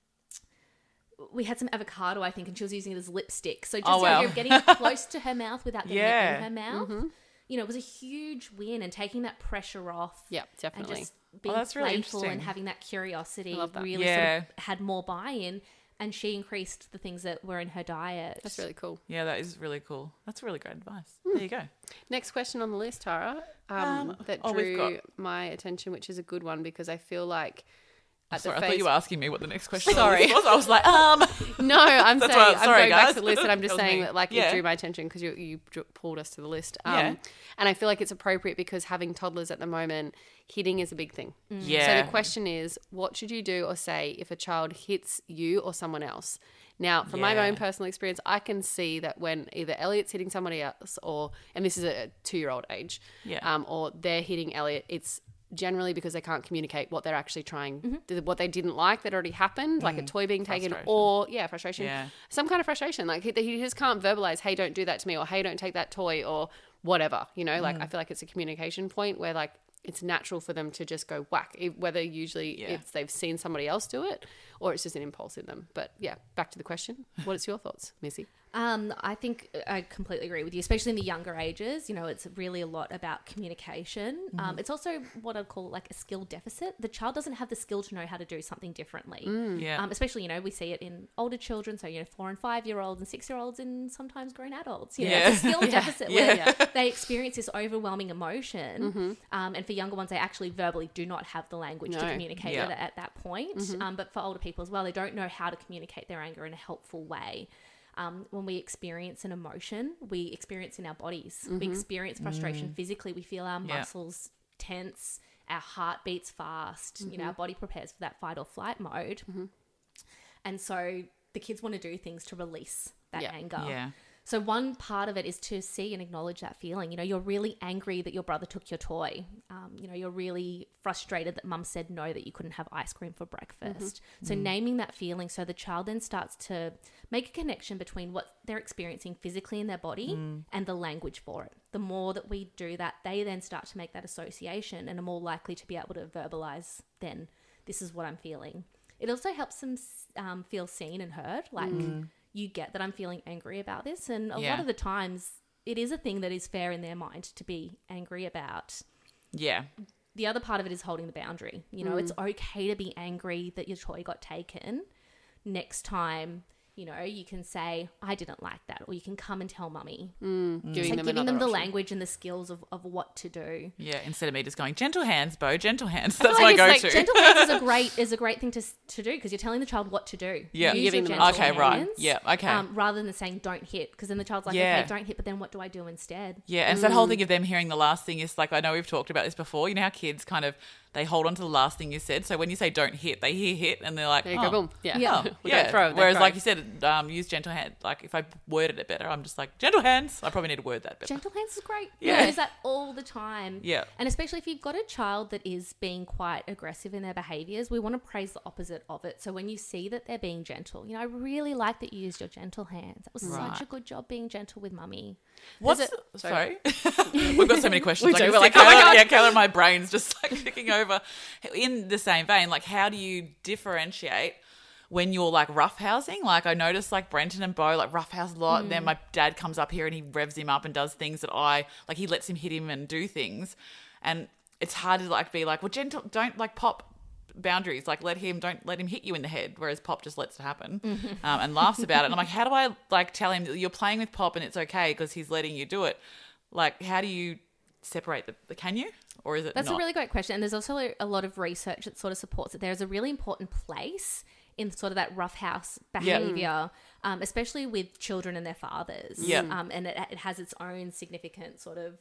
we had some avocado, I think, and she was using it as lipstick. So just Oh, the idea wow. of getting close to her mouth without getting Yeah. it in her mouth, you know, it was a huge win and taking that pressure off Yeah, definitely. and definitely. just being that's really playful and having that curiosity that. really Yeah. sort of had more buy-in and she increased the things that were in her diet That's really cool. Yeah, that is really cool. That's really great advice. Hmm. There you go. Next question on the list, Tara, um, Um, that oh, drew got- my attention, which is a good one because I feel like at Sorry, the I thought you were asking me what the next question was. Sorry. was. I was like, um, No, I'm saying why- I'm sorry, going back guys. to the list, and I'm just saying me. that like Yeah. it drew my attention because you you pulled us to the list. Um, Yeah. and I feel like it's appropriate because having toddlers at the moment, hitting is a big thing. yeah. So the question is, what should you do or say if a child hits you or someone else? Now, from my own personal experience, I can see that when either Elliot's hitting somebody else, or and this is a two-year-old age, Yeah. um, or they're hitting Elliot, it's generally because they can't communicate what they're actually trying, Mm-hmm. what they didn't like that already happened, like a toy being taken, Mm. Or yeah, frustration, Yeah. some kind of frustration. Like he, he just can't verbalize, "Hey, don't do that to me," or "Hey, don't take that toy," or whatever. You know, Mm. like I feel like it's a communication point where like it's natural for them to just go whack, whether usually Yeah. it's they've seen somebody else do it or it's just an impulse in them. But yeah, back to the question. What is your thoughts, Missy? Um, I think I completely agree with you, especially in the younger ages. You know, it's really a lot about communication. Mm-hmm. Um, it's also what I'd call like a skill deficit. The child doesn't have the skill to know how to do something differently. yeah. Um, especially, you know, we see it in older children, so you know, four and five year olds and six year olds, and sometimes grown adults. You know, it's a skill Yeah. deficit Yeah. where they experience this overwhelming emotion. Mm-hmm. Um, and for younger ones, they actually verbally do not have the language No. to communicate Yeah. it at that point. Mm-hmm. Um, but for older people as well, they don't know how to communicate their anger in a helpful way. Um, when we experience an emotion, we experience in our bodies. We Mm-hmm. experience frustration physically. We feel our Yeah. muscles tense, our heart beats fast. You know, our body prepares for that fight or flight mode. And so the kids want to do things to release that Yeah. anger. yeah. So one part of it is to see and acknowledge that feeling. You know, you're really angry that your brother took your toy. Um, you know, you're really frustrated that mum said no that you couldn't have ice cream for breakfast. So naming that feeling, so the child then starts to make a connection between what they're experiencing physically in their body and the language for it. The more that we do that, they then start to make that association and are more likely to be able to verbalize. Then this is what I'm feeling. It also helps them um, feel seen and heard. Like you get that I'm feeling angry about this, and a Yeah. lot of the times it is a thing that is fair in their mind to be angry about. Yeah. The other part of it is holding the boundary. You know, it's mm. okay to be angry that your toy got taken. Next time, you know, you can say, I didn't like that, or you can come and tell mummy. Giving So them giving them the option. language and the skills of, of what to do. Yeah. Instead of me just going, gentle hands, Bo, gentle hands. That's I my feel go to. like gentle hands is a great is a great thing to to do because you're telling the child what to do. Yeah. Use Giving your them gentle Okay, right. Yeah, okay. Um, rather than saying don't hit because then the child's like, Yeah. okay, don't hit, but then what do I do instead? Yeah, and it's that whole thing of them hearing the last thing is like I know we've talked about this before. You know how kids kind of they hold on to the last thing you said. So when you say don't hit, they hear hit and they're like, There you oh. go, boom. Yeah. Yeah. Oh, yeah. throw, Whereas, throw. like you said, um, use gentle hand. Like if I worded it better, I'm just like gentle hands. I probably need to word that better. Gentle hands is great. Yeah. Yeah, use that all the time. Yeah. and especially if you've got a child that is being quite aggressive in their behaviors, we want to praise the opposite of it. So when you see that they're being gentle, you know, I really like that you used your gentle hands. That was Right. such a good job being gentle with mummy. What's it- the- sorry? We've got so many questions. We I do. can We're like, oh my Kayla- God. yeah, Kayla my brains just like ticking over. In the same vein, like how do you differentiate? When you're like roughhousing, like I noticed like Brenton and Bo like roughhouse a lot. Mm. Then my dad comes up here and he revs him up and does things that I like. He lets him hit him and do things, and it's hard to like be like, well, gentle, don't like pop boundaries. Like let him, don't let him hit you in the head. Whereas Pop just lets it happen um, and laughs about it. And I'm like, how do I like tell him that you're playing with Pop and it's okay because he's letting you do it? Like, how do you separate the? Can you or is it? That's not? a really great question. And there's also a- a lot of research that sort of supports it. There's a really important place in sort of that roughhouse Yeah. behavior, um, especially with children and their fathers. Yeah. Um, and it, it has its own significant sort of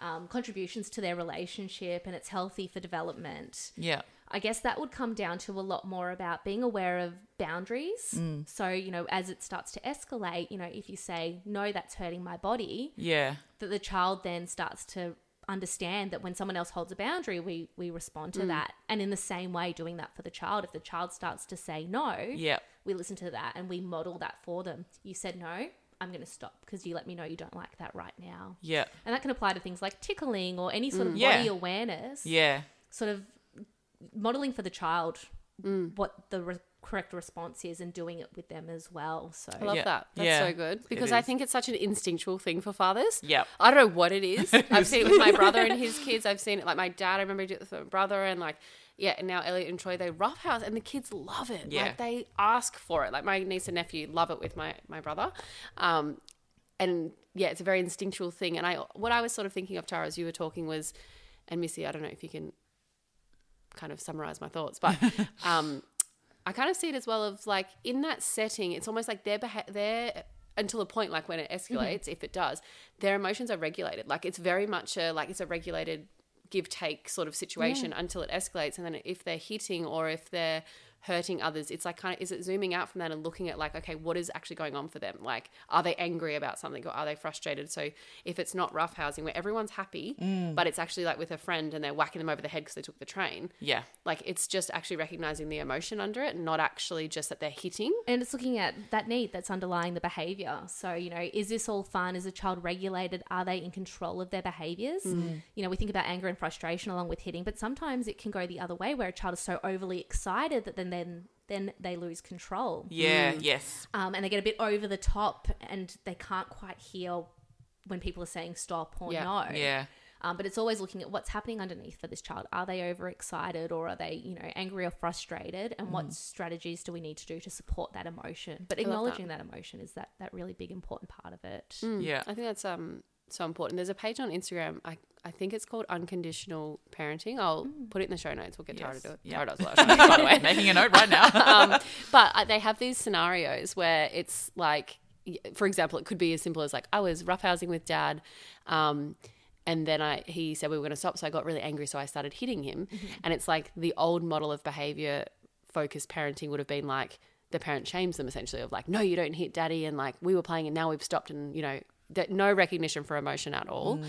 um, contributions to their relationship and it's healthy for development. yeah. I guess that would come down to a lot more about being aware of boundaries. Mm. So, you know, as it starts to escalate, you know, if you say, no, that's hurting my body, Yeah. that the child then starts to understand that when someone else holds a boundary, we, we respond to that. And in the same way, doing that for the child, if the child starts to say no, Yeah. we listen to that and we model that for them. You said no, I'm going to stop because you let me know you don't like that right now. Yeah. And that can apply to things like tickling or any sort of Yeah. body awareness Yeah. sort of modeling for the child Mm. what the re- correct response is and doing it with them as well. So I love Yeah. that. That's Yeah. so good because I think it's such an instinctual thing for fathers. Yeah. I don't know what it is. I've seen it with my brother and his kids. I've seen it like my dad. I remember he did it with my brother and like yeah. And now Elliot and Troy they roughhouse and the kids love it. Yeah. Like they ask for it. Like my niece and nephew love it with my my brother. Um, and yeah, it's a very instinctual thing. And I what I was sort of thinking of Tara as you were talking was, and Missy, I don't know if you can kind of summarize my thoughts, but um, I kind of see it as well of like in that setting, it's almost like their beha- their until a point like when it mm-hmm. escalates, if it does, their emotions are regulated. Like it's very much a like it's a regulated give take sort of situation until it escalates, and then if they're hitting or if they're hurting others it's like kind of is it zooming out from that and looking at like okay what is actually going on for them like are they angry about something or are they frustrated so if it's not rough housing where everyone's happy mm. but it's actually like with a friend and they're whacking them over the head because they took the train Yeah. like it's just actually recognizing the emotion under it not actually just that they're hitting And it's looking at that need that's underlying the behavior. So, you know, is this all fun? Is a child regulated? Are they in control of their behaviors? Mm. You know, we think about anger and frustration along with hitting, but sometimes it can go the other way where a child is so overly excited that then then then they lose control. Yeah. Yes. Um, and they get a bit over the top and they can't quite hear when people are saying stop or Yeah. no. Yeah. Um, but it's always looking at what's happening underneath for this child. Are they overexcited or are they, you know, angry or frustrated? And what strategies do we need to do to support that emotion? But love that. acknowledging that. emotion is that that really big important part of it. Yeah. I think that's um so important. There's a page on Instagram. I I think it's called Unconditional Parenting. I'll put it in the show notes. We'll get Tara Yes. to do it. Yeah. Tara does a of show by the way. Making a note right now. um, but uh, they have these scenarios where it's like, for example, it could be as simple as like I was roughhousing with dad, um, and then I he said we were going to stop, so I got really angry, so I started hitting him, and it's like the old model of behavior focused parenting would have been like the parent shames them essentially of like no you don't hit daddy and like we were playing and now we've stopped and you know that no recognition for emotion at all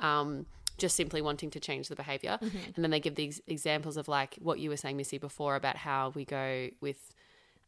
um, just simply wanting to change the behavior and then they give these examples of like what you were saying missy before about how we go with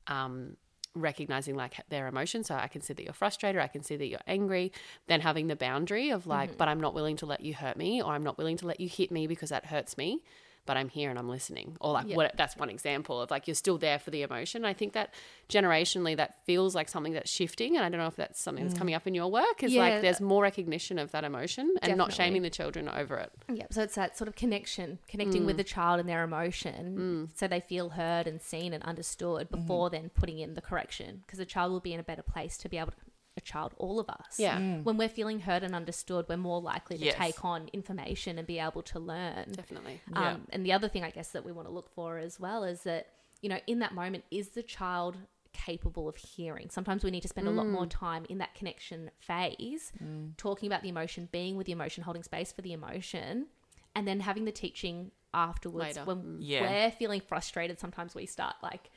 um, recognizing like their emotion. So I can see that you're frustrated, I can see that you're angry. Then having the boundary of like, but I'm not willing to let you hurt me, or I'm not willing to let you hit me because that hurts me. But I'm here and I'm listening, or like Yeah. what? That's one example of like you're still there for the emotion. I think that generationally that feels like something that's shifting, and I don't know if that's something that's mm. coming up in your work. Is Yeah. like there's more recognition of that emotion and not shaming the children over it. Yeah, so it's that sort of connection, connecting with mm. the child and their emotion, mm. so they feel heard and seen and understood mm-hmm. before then putting in the correction, because the child will be in a better place to be able to. A child, all of us. Yeah. Mm. When we're feeling heard and understood, we're more likely to Yes. take on information and be able to learn. Definitely. Um, yeah. Um, and the other thing I guess that we want to look for as well is that, you know, in that moment, is the child capable of hearing? Sometimes we need to spend a lot more mm. time in that connection phase, mm. talking about the emotion, being with the emotion, holding space for the emotion, and then having the teaching afterwards. Later. When Yeah. we're feeling frustrated, sometimes we start like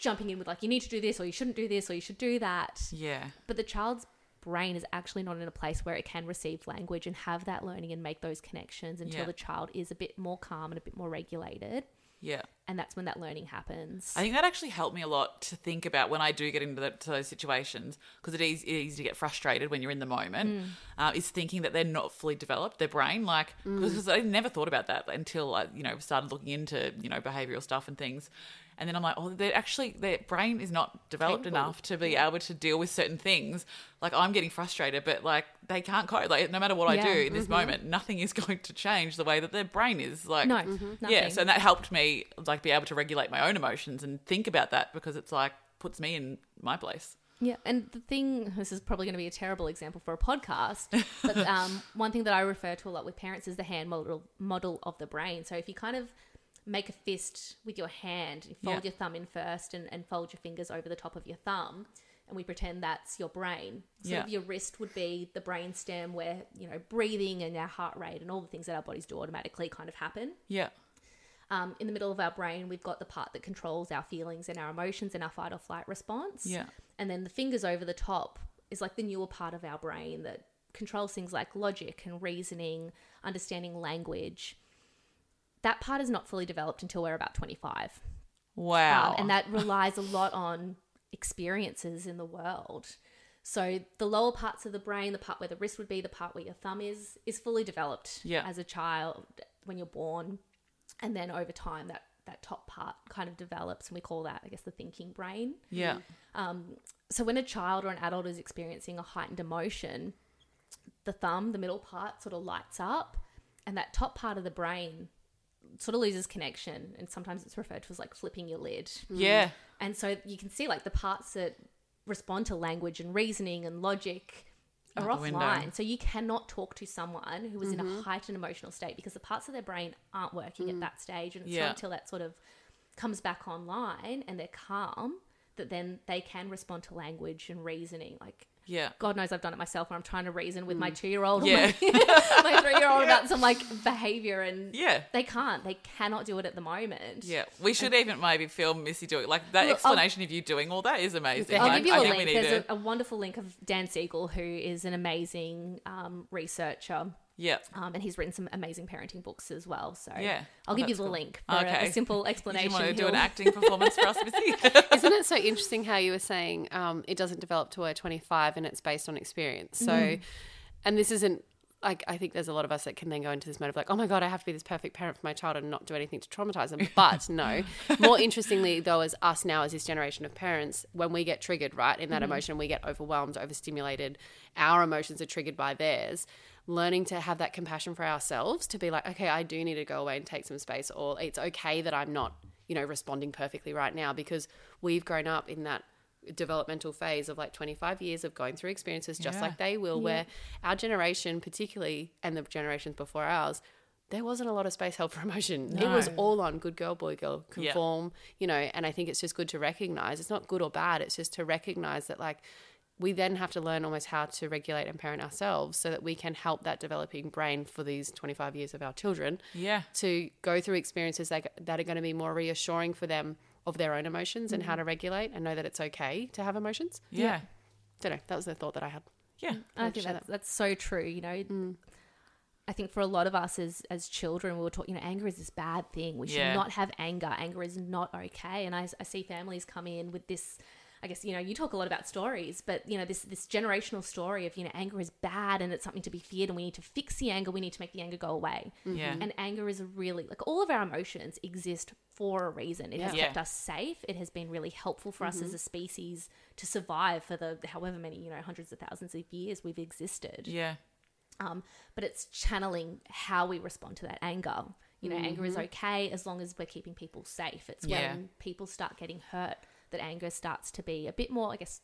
jumping in with like, you need to do this, or you shouldn't do this, or you should do that yeah. but the child's brain is actually not in a place where it can receive language and have that learning and make those connections until Yeah. the child is a bit more calm and a bit more regulated Yeah. and that's when that learning happens I think that actually helped me a lot to think about when I do get into the, to those situations because it is easy to get frustrated when you're in the moment. Uh, is thinking that they're not fully developed, their brain, like because I never thought about that until I, you know, started looking into you know behavioral stuff and things. And then I'm like, oh, they're actually their brain is not developed Capable. enough to be able to deal with certain things. Like I'm getting frustrated, but like they can't cope. Like no matter what I do in this mm-hmm. moment, nothing is going to change the way that their brain is. Like no mm-hmm. Mm-hmm. yeah, nothing. so that helped me like be able to regulate my own emotions and think about that because it's like puts me in my place. Yeah, and the thing, this is probably going to be a terrible example for a podcast, but um, one thing that I refer to a lot with parents is the hand model model of the brain. So if you kind of make a fist with your hand, you fold Yeah. your thumb in first and, and fold your fingers over the top of your thumb, and we pretend that's your brain. So Yeah. your wrist would be the brain stem where, you know, breathing and our heart rate and all the things that our bodies do automatically kind of happen. Yeah. Um, in the middle of our brain, we've got the part that controls our feelings and our emotions and our fight or flight response. Yeah. And then the fingers over the top is like the newer part of our brain that controls things like logic and reasoning, understanding language. That part is not fully developed until we're about 25. Wow. Um, and that relies a lot on experiences in the world. So the lower parts of the brain, the part where the wrist would be, the part where your thumb is, is fully developed Yeah. as a child when you're born. And then over time, that, that top part kind of develops, and we call that, I guess, the thinking brain. yeah. Um, So when a child or an adult is experiencing a heightened emotion, the thumb, the middle part, sort of lights up, and that top part of the brain sort of loses connection. And sometimes it's referred to as like flipping your lid. Mm. Yeah. And so you can see like the parts that respond to language and reasoning and logic are Out offline. So you cannot talk to someone who is in a mm-hmm. heightened emotional state because the parts of their brain aren't working at mm. that stage. And it's Yeah. not until that sort of comes back online and they're calm that then they can respond to language and reasoning. Like, Yeah. God knows I've done it myself when I'm trying to reason with my two year old, Yeah. my, my three year old about some like behavior, and Yeah. they can't. They cannot do it at the moment. Yeah, we should even maybe film Missy doing like that Look, I'll- explanation of you doing all that is amazing. I'll Like, give you I a think we link. need There's to. a, a wonderful link of Dan Siegel, who is an amazing um, researcher. Yeah, Um, and he's written some amazing parenting books as well. So Yeah. I'll Oh, give you the cool. link for a- Okay. a, simple explanation. you want to do an acting performance for us, Missy? Isn't it so interesting how you were saying um, it doesn't develop to we're 25 and it's based on experience? So, Mm-hmm. and this isn't like I think there's a lot of us that can then go into this mode of like, oh my god, I have to be this perfect parent for my child and not do anything to traumatize them. But no, more interestingly though, as us now as this generation of parents, when we get triggered right in that emotion, we get overwhelmed, overstimulated. Our emotions are triggered by theirs. Learning to have that compassion for ourselves to be like, okay, I do need to go away and take some space, or it's okay that I'm not you know, responding perfectly right now because we've grown up in that developmental phase of like 25 years of going through experiences just Yeah. like they will, where our generation, particularly, and the generations before ours, there wasn't a lot of space held for emotion. It was all on good girl, boy, girl, Yeah. conform, you know, and I think it's just good to recognize it's not good or bad, it's just to recognize that, like, we then have to learn almost how to regulate and parent ourselves so that we can help that developing brain for these 25 years of our children yeah, to go through experiences that, that are going to be more reassuring for them of their own emotions and how mm-hmm. to regulate and know that it's okay to have emotions. yeah, Don't know. That was the thought that I had. yeah. Mm, I I'd think share that's, that's so true. You know, mm. I think for a lot of us as as children, we were taught, you know, anger is this bad thing. We should Yeah. not have anger. Anger is not okay. And I, I see families come in with this. I guess you know you talk a lot about stories, but you know this this generational story of you know anger is bad and it's something to be feared, and we need to fix the anger. We need to make the anger go away. Mm-hmm. Yeah. And anger is really like all of our emotions exist for a reason. It has Yeah. kept us safe. It has been really helpful for us as mm-hmm. a species to survive for the however many you know hundreds of thousands of years we've existed Yeah. um, but it's channeling how we respond to that anger. You know, anger is mm-hmm. okay as long as we're keeping people safe. It's Yeah. when people start getting hurt that anger starts to be a bit more, I guess,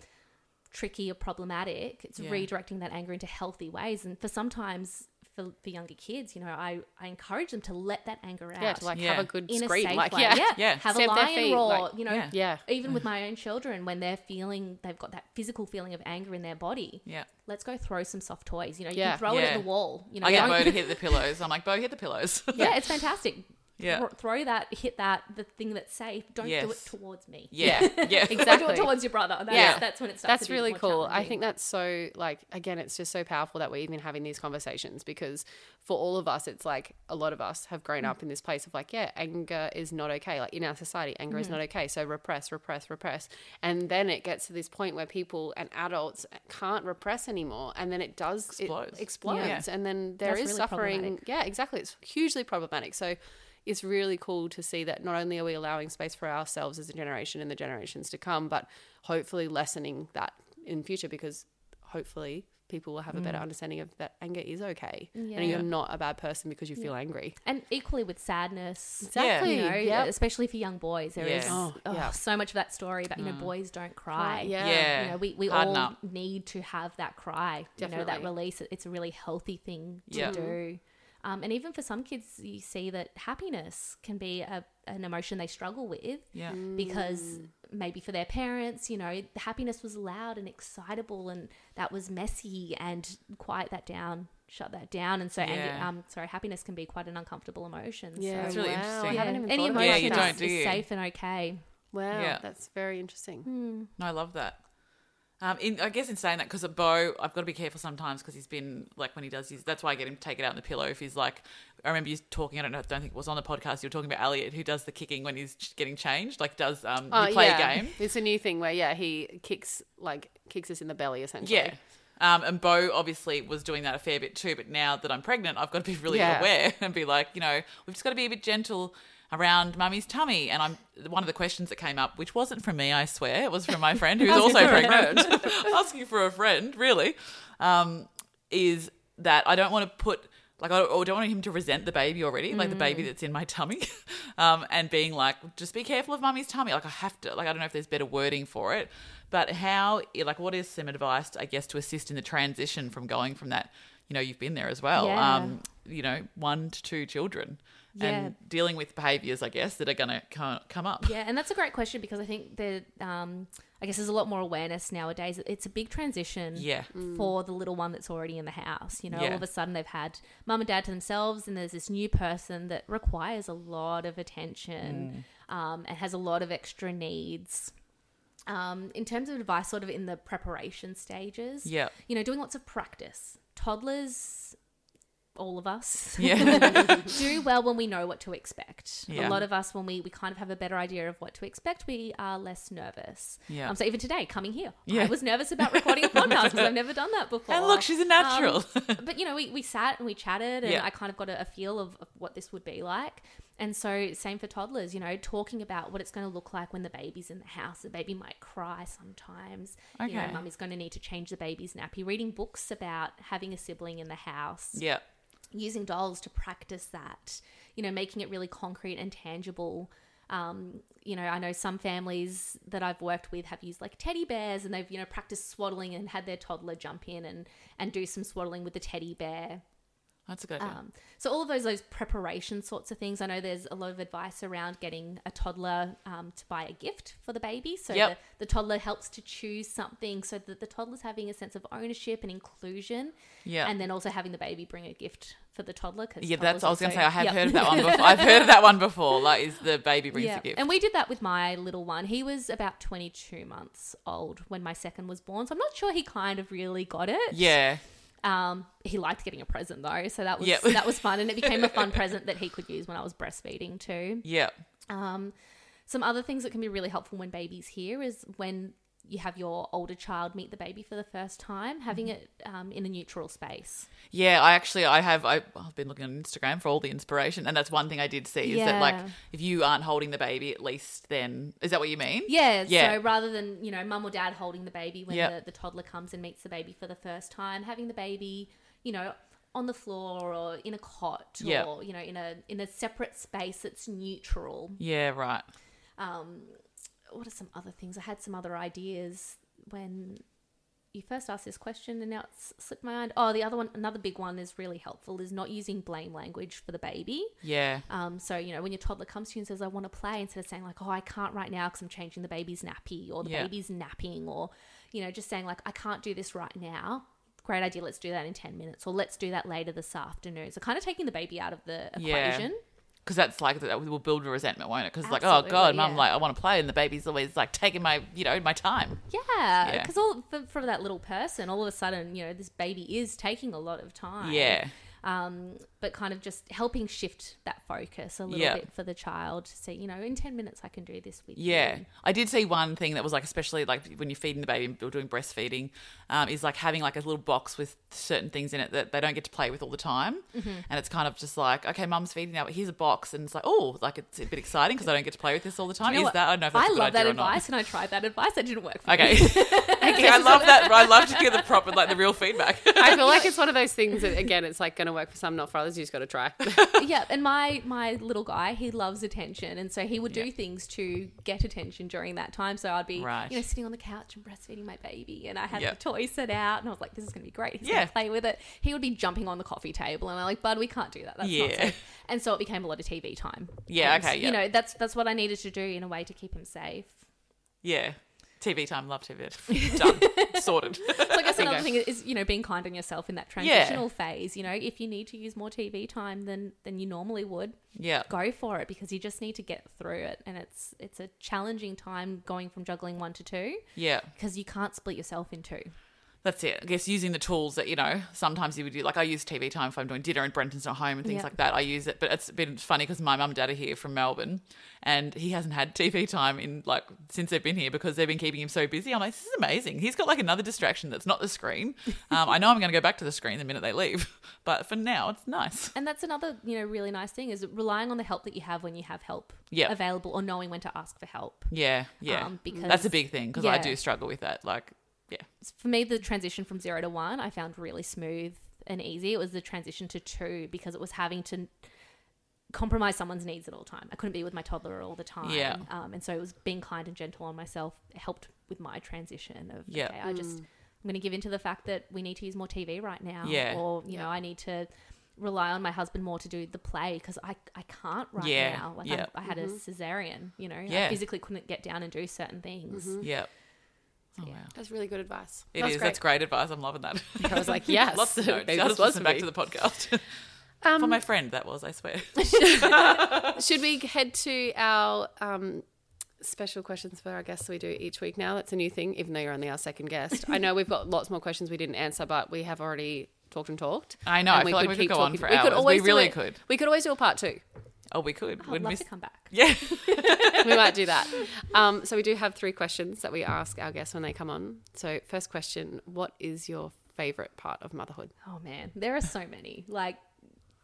tricky or problematic. It's Yeah. redirecting that anger into healthy ways. And for sometimes for, for younger kids, you know, I, I encourage them to let that anger out. Yeah, to like Yeah. have a good in a safe Like, way. yeah. yeah, Yeah. Have Stamp a their lion feet, roar. like, you know, Yeah. Yeah. even with mm. my own children, when they're feeling they've got that physical feeling of anger in their body, Yeah. let's go throw some soft toys. You know, you Yeah. can throw it at the wall. You know, I get don't- Bo to hit the pillows. I'm like, Bo, hit the pillows. yeah, it's fantastic. Yeah. Thro- throw that, hit that, the thing that's safe. Don't do it towards me. yeah. Yeah. Don't do Exactly. it towards your brother. That's, Yeah. that's when it starts. That's to be really more cool. I think that's so like again, it's just so powerful that we're even having these conversations because for all of us, it's like a lot of us have grown mm. up in this place of like, yeah, anger is not okay. Like in our society, anger is mm. not okay. So repress, repress, repress, and then it gets to this point where people and adults can't repress anymore, and then it does Explodes. It explodes, Yeah. and then there is That's really suffering. Yeah, exactly. It's hugely problematic. So it's really cool to see that not only are we allowing space for ourselves as a generation and the generations to come, but hopefully lessening that in future because hopefully people will have a better mm. understanding of that anger is okay Yeah. and you're not a bad person because you feel angry. and equally with sadness. Exactly. You know, especially for young boys, there is Yeah. Oh, oh, yeah. so much of that story about you know mm. boys don't cry. Yeah. Yeah. You know, we, we Harden all up. need to have that cry. You know, that release. It's a really healthy thing to Yeah. do. Um, and even for some kids, you see that happiness can be a, an emotion they struggle with. Yeah. because maybe for their parents, you know, happiness was loud and excitable, and that was messy, and quiet that down, shut that down, and so anger, um, sorry, happiness can be quite an uncomfortable emotion. Yeah, That's really wow. interesting. I yeah, haven't even any thought of emotion that. Yeah, you is, don't, do is safe and okay. Wow, Yeah. that's very interesting. No, I love that. Um, in, I guess in saying that, because at Bo, I've got to be careful sometimes because he's been like when he does his. That's why I get him to take it out on the pillow. If he's like, I remember you talking. I don't know. I don't think it was on the podcast. You were talking about Elliot, who does the kicking when he's getting changed. Like does um, you play a game. It's a new thing where yeah, he kicks like kicks us in the belly essentially. Yeah. Um, and Bo obviously was doing that a fair bit too, but now that I'm pregnant, I've got to be really Yeah. aware and be like, you know, we've just got to be a bit gentle around mummy's tummy. And I'm one of the questions that came up, which wasn't from me, I swear, it was from my friend who's also pregnant, asking for a friend, really, um, is that I don't want to put. Like I don't want him to resent the baby already, like the baby that's in my tummy, um, and being like, just be careful of mummy's tummy. Like I have to, like I don't know if there's better wording for it, But how, like, what is some advice, I guess, to assist in the transition from going from that? You know, you've been there as well. Yeah. Um, you know, one to two children, Yeah. and dealing with behaviours, I guess, that are going to come up. Yeah, and that's a great question because I think that um, I guess there's a lot more awareness nowadays. It's a big transition Yeah. for the little one that's already in the house. You know, Yeah. all of a sudden they've had mum and dad to themselves, and there's this new person that requires a lot of attention Mm. um, and has a lot of extra needs. Um, in terms of advice, sort of in the preparation stages, Yeah. you know, doing lots of practice. Toddlers, all of us, Yeah. do well when we know what to expect. Yeah. A lot of us, when we, we kind of have a better idea of what to expect, we are less nervous. Yeah. Um, so even today, coming here, Yeah. I was nervous about recording a podcast because I've never done that before. and look, she's a natural. Um, but you know, we, we sat and we chatted, and Yeah. I kind of got a, a feel of, of what this would be like. And so, same for toddlers, you know, talking about what it's going to look like when the baby's in the house. The baby might cry sometimes. You know, Okay. mummy's going to need to change the baby's nappy. Reading books about having a sibling in the house yeah. Using dolls to practice that, you know, making it really concrete and tangible. Um, you know, I know some families that I've worked with have used like teddy bears and they've, you know, practiced swaddling and had their toddler jump in and, and do some swaddling with the teddy bear. That's a good idea. Um, so all of those those preparation sorts of things. I know there's a lot of advice around getting a toddler um, to buy a gift for the baby. So Yep. the, the toddler helps to choose something so that the toddler's having a sense of ownership and inclusion. Yeah. And then also having the baby bring a gift for the toddler. Cause yeah, that's. I was going to say I have Yep. heard of that one before. I've heard of that one before. Like, is the baby brings Yeah. a gift? And we did that with my little one. He was about 22 months old when my second was born. So I'm not sure he kind of really got it. yeah. Um, he liked getting a present though, so that was Yep. that was fun, and it became a fun present that he could use when I was breastfeeding too. Yeah. Um, some other things that can be really helpful when baby's here is when you have your older child meet the baby for the first time, having Mm-hmm. it um, in a neutral space. Yeah, I actually I have I, I've been looking on Instagram for all the inspiration, and that's one thing I did see is that like if you aren't holding the baby, at least then is that what you mean? Yeah, Yeah. So rather than you know mum or dad holding the baby when Yep. the, the toddler comes and meets the baby for the first time, having the baby, you know, on the floor or in a cot Yep. or you know in a in a separate space that's neutral. Yeah, right. Um, what are some other things? I had some other ideas when you first asked this question, and now it's slipped my mind. Oh, the other one, another big one is really helpful is not using blame language for the baby. Yeah. Um, so you know, when your toddler comes to you and says, "I want to play," instead of saying like, "Oh, I can't right now because I'm changing the baby's nappy," or "The Yeah. baby's napping," or you know, just saying like, "I can't do this right now." Great idea. Let's do that in ten minutes, or let's do that later this afternoon. So kind of taking the baby out of the Yeah. Because that's like that will build resentment, won't it? Because like, oh god, mum, yeah. like I want to play, and the baby's always like taking my, you know, my time. Yeah, Yeah. because all for, for that little person, all of a sudden, you know, this baby is taking a lot of time. Yeah. Um, but kind of just helping shift that focus a little Yeah. bit for the child to say, you know, in ten minutes I can do this with you. Yeah, you. I did see one thing that was like, especially like when you're feeding the baby or doing breastfeeding, um, is like having like a little box with certain things in it that they don't get to play with all the time, Mm-hmm. and it's kind of just like, okay, mum's feeding now, but here's a box, and it's like, oh, like it's a bit exciting because I don't get to play with this all the time. You know is what? that? I don't know if that's I a good love idea that or not. advice, and I tried that advice. That didn't work for Okay, me. See, I love that. I love to hear the proper, like the real feedback. I feel like it's one of those things that again, it's like going to work for some, not for others. You just got to try. yeah, and my my little guy, he loves attention, and so he would do Yeah. things to get attention during that time. So I'd be, Right. you know, sitting on the couch and breastfeeding my baby, and I had Yeah. the toy set out, and I was like, "This is going to be great. He's Yeah. going to play with it." He would be jumping on the coffee table, and I'm like, "Bud, we can't do that. That's not Yeah. safe." And so it became a lot of TV time. Yeah, And, okay, yeah. You know, that's that's what I needed to do in a way to keep him safe. yeah, TV time, love TV. Done, sorted. So I guess another thing is, you know, being kind on yourself in that transitional phase. You know, if you need to use more TV time than than you normally would, Yeah, go for it because you just need to get through it and it's it's a challenging time going from juggling one to two yeah. because you can't split yourself in two That's it. I guess using the tools that, you know, sometimes you would do. Like I use TV time if I'm doing dinner and Brenton's not home and things Yeah. like that. I use it. But it's been funny because my mum and dad are here from Melbourne and he hasn't had TV time in like since they've been here because they've been keeping him so busy. I'm like, this is amazing. He's got like another distraction that's not the screen. Um, I know I'm going to go back to the screen the minute they leave. But for now, it's nice. and that's another you know really nice thing is relying on the help that you have when you have help Yeah. available or knowing when to ask for help Yeah, yeah. Um, because- that's a big thing because I do struggle with that. Like, yeah. for me the transition from zero to one i found really smooth and easy it was the transition to two because it was having to compromise someone's needs at all time. I couldn't be with my toddler all the time. Yeah. Um, and so it was being kind and gentle on myself helped with my transition of Yeah. okay, I just mm. I'm going to give into the fact that we need to use more TV right now. Yeah. Or you know, I need to rely on my husband more to do the play because I, I can't right Yeah. now. Like Yeah. I, I had a mm-hmm. cesarean, you know, Yeah. I physically couldn't get down and do certain things. Mm-hmm. Yep. Oh, yeah. wow. That's really good advice. It That's is. great. That's great advice. I'm loving that. I was like, yes. Lots of notes. Maybe I'll just was listen for back to the podcast. Um, For my friend, that was, I swear. Should we head to our um, special questions for our guests we do each week now? That's a new thing, even though you're only our second guest. I know we've got lots more questions we didn't answer, but we have already talked and talked. I know. And I feel like we could go on for we could hours. always We really it- could. We could always do a part two. Oh, we could. I'd Would love miss- to come back. Yeah. we might do that. Um, so we do have three questions that we ask our guests when they come on. So first question: What is your favorite part of motherhood? Oh man, there are so many. Like,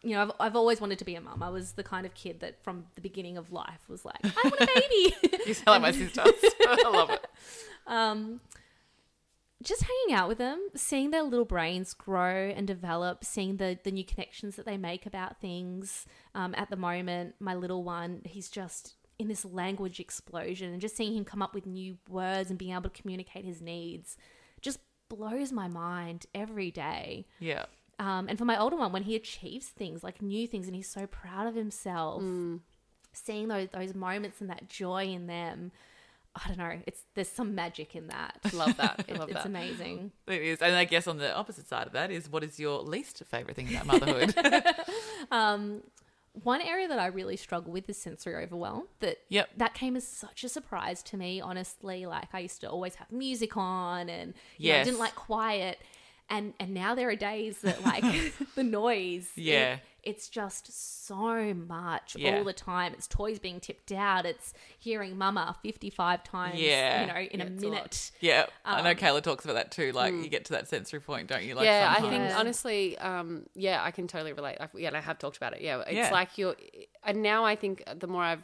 you know, I've, I've always wanted to be a mum. I was the kind of kid that from the beginning of life was like, I want a baby. You sound like my sister. I love it. um, just hanging out with them, seeing their little brains grow and develop, seeing the the new connections that they make about things. Um, at the moment, my little one, he's just in this language explosion, and just seeing him come up with new words and being able to communicate his needs just blows my mind every day. Yeah. Um, and for my older one, when he achieves things like new things and he's so proud of himself, seeing those those moments and that joy in them, I don't know. It's there's some magic in that. Love that. It- Love it's that. amazing. It is. And I guess on the opposite side of that is what is your least favourite thing about motherhood? Um, one area that I really struggle with is sensory overwhelm. That Yep. that came as such a surprise to me. Honestly, like I used to always have music on, and know, I didn't like quiet. And and now there are days that like the noise. it- Yeah. it's just so much Yeah. all the time. It's toys being tipped out. It's hearing "mama" fifty-five times. Yeah. you know, in Yeah, a it's a lot. minute. yeah. I know Um, Kayla talks about that too. Like you get to that sensory point, don't you? Like yeah, I think Yeah. honestly, um, yeah, I can totally relate. I've, yeah, and I have talked about it. Yeah, it's Yeah. like you're, and now I think the more I've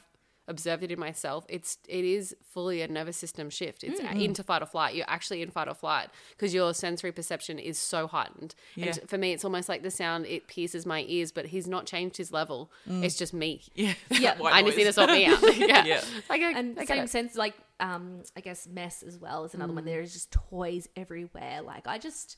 observed it in myself, it's it is fully a nervous system shift. It's Mm-hmm. into fight or flight. You're actually in fight or flight because your sensory perception is so heightened. Yeah. And for me, it's almost like the sound it pierces my ears, but he's not changed his level. It's just me. Yeah. Yeah. I just need to noise. sort me out. yeah, Yeah. I get, and I same it. sense like um i guess mess as well is another one Mm. there is just toys everywhere like i just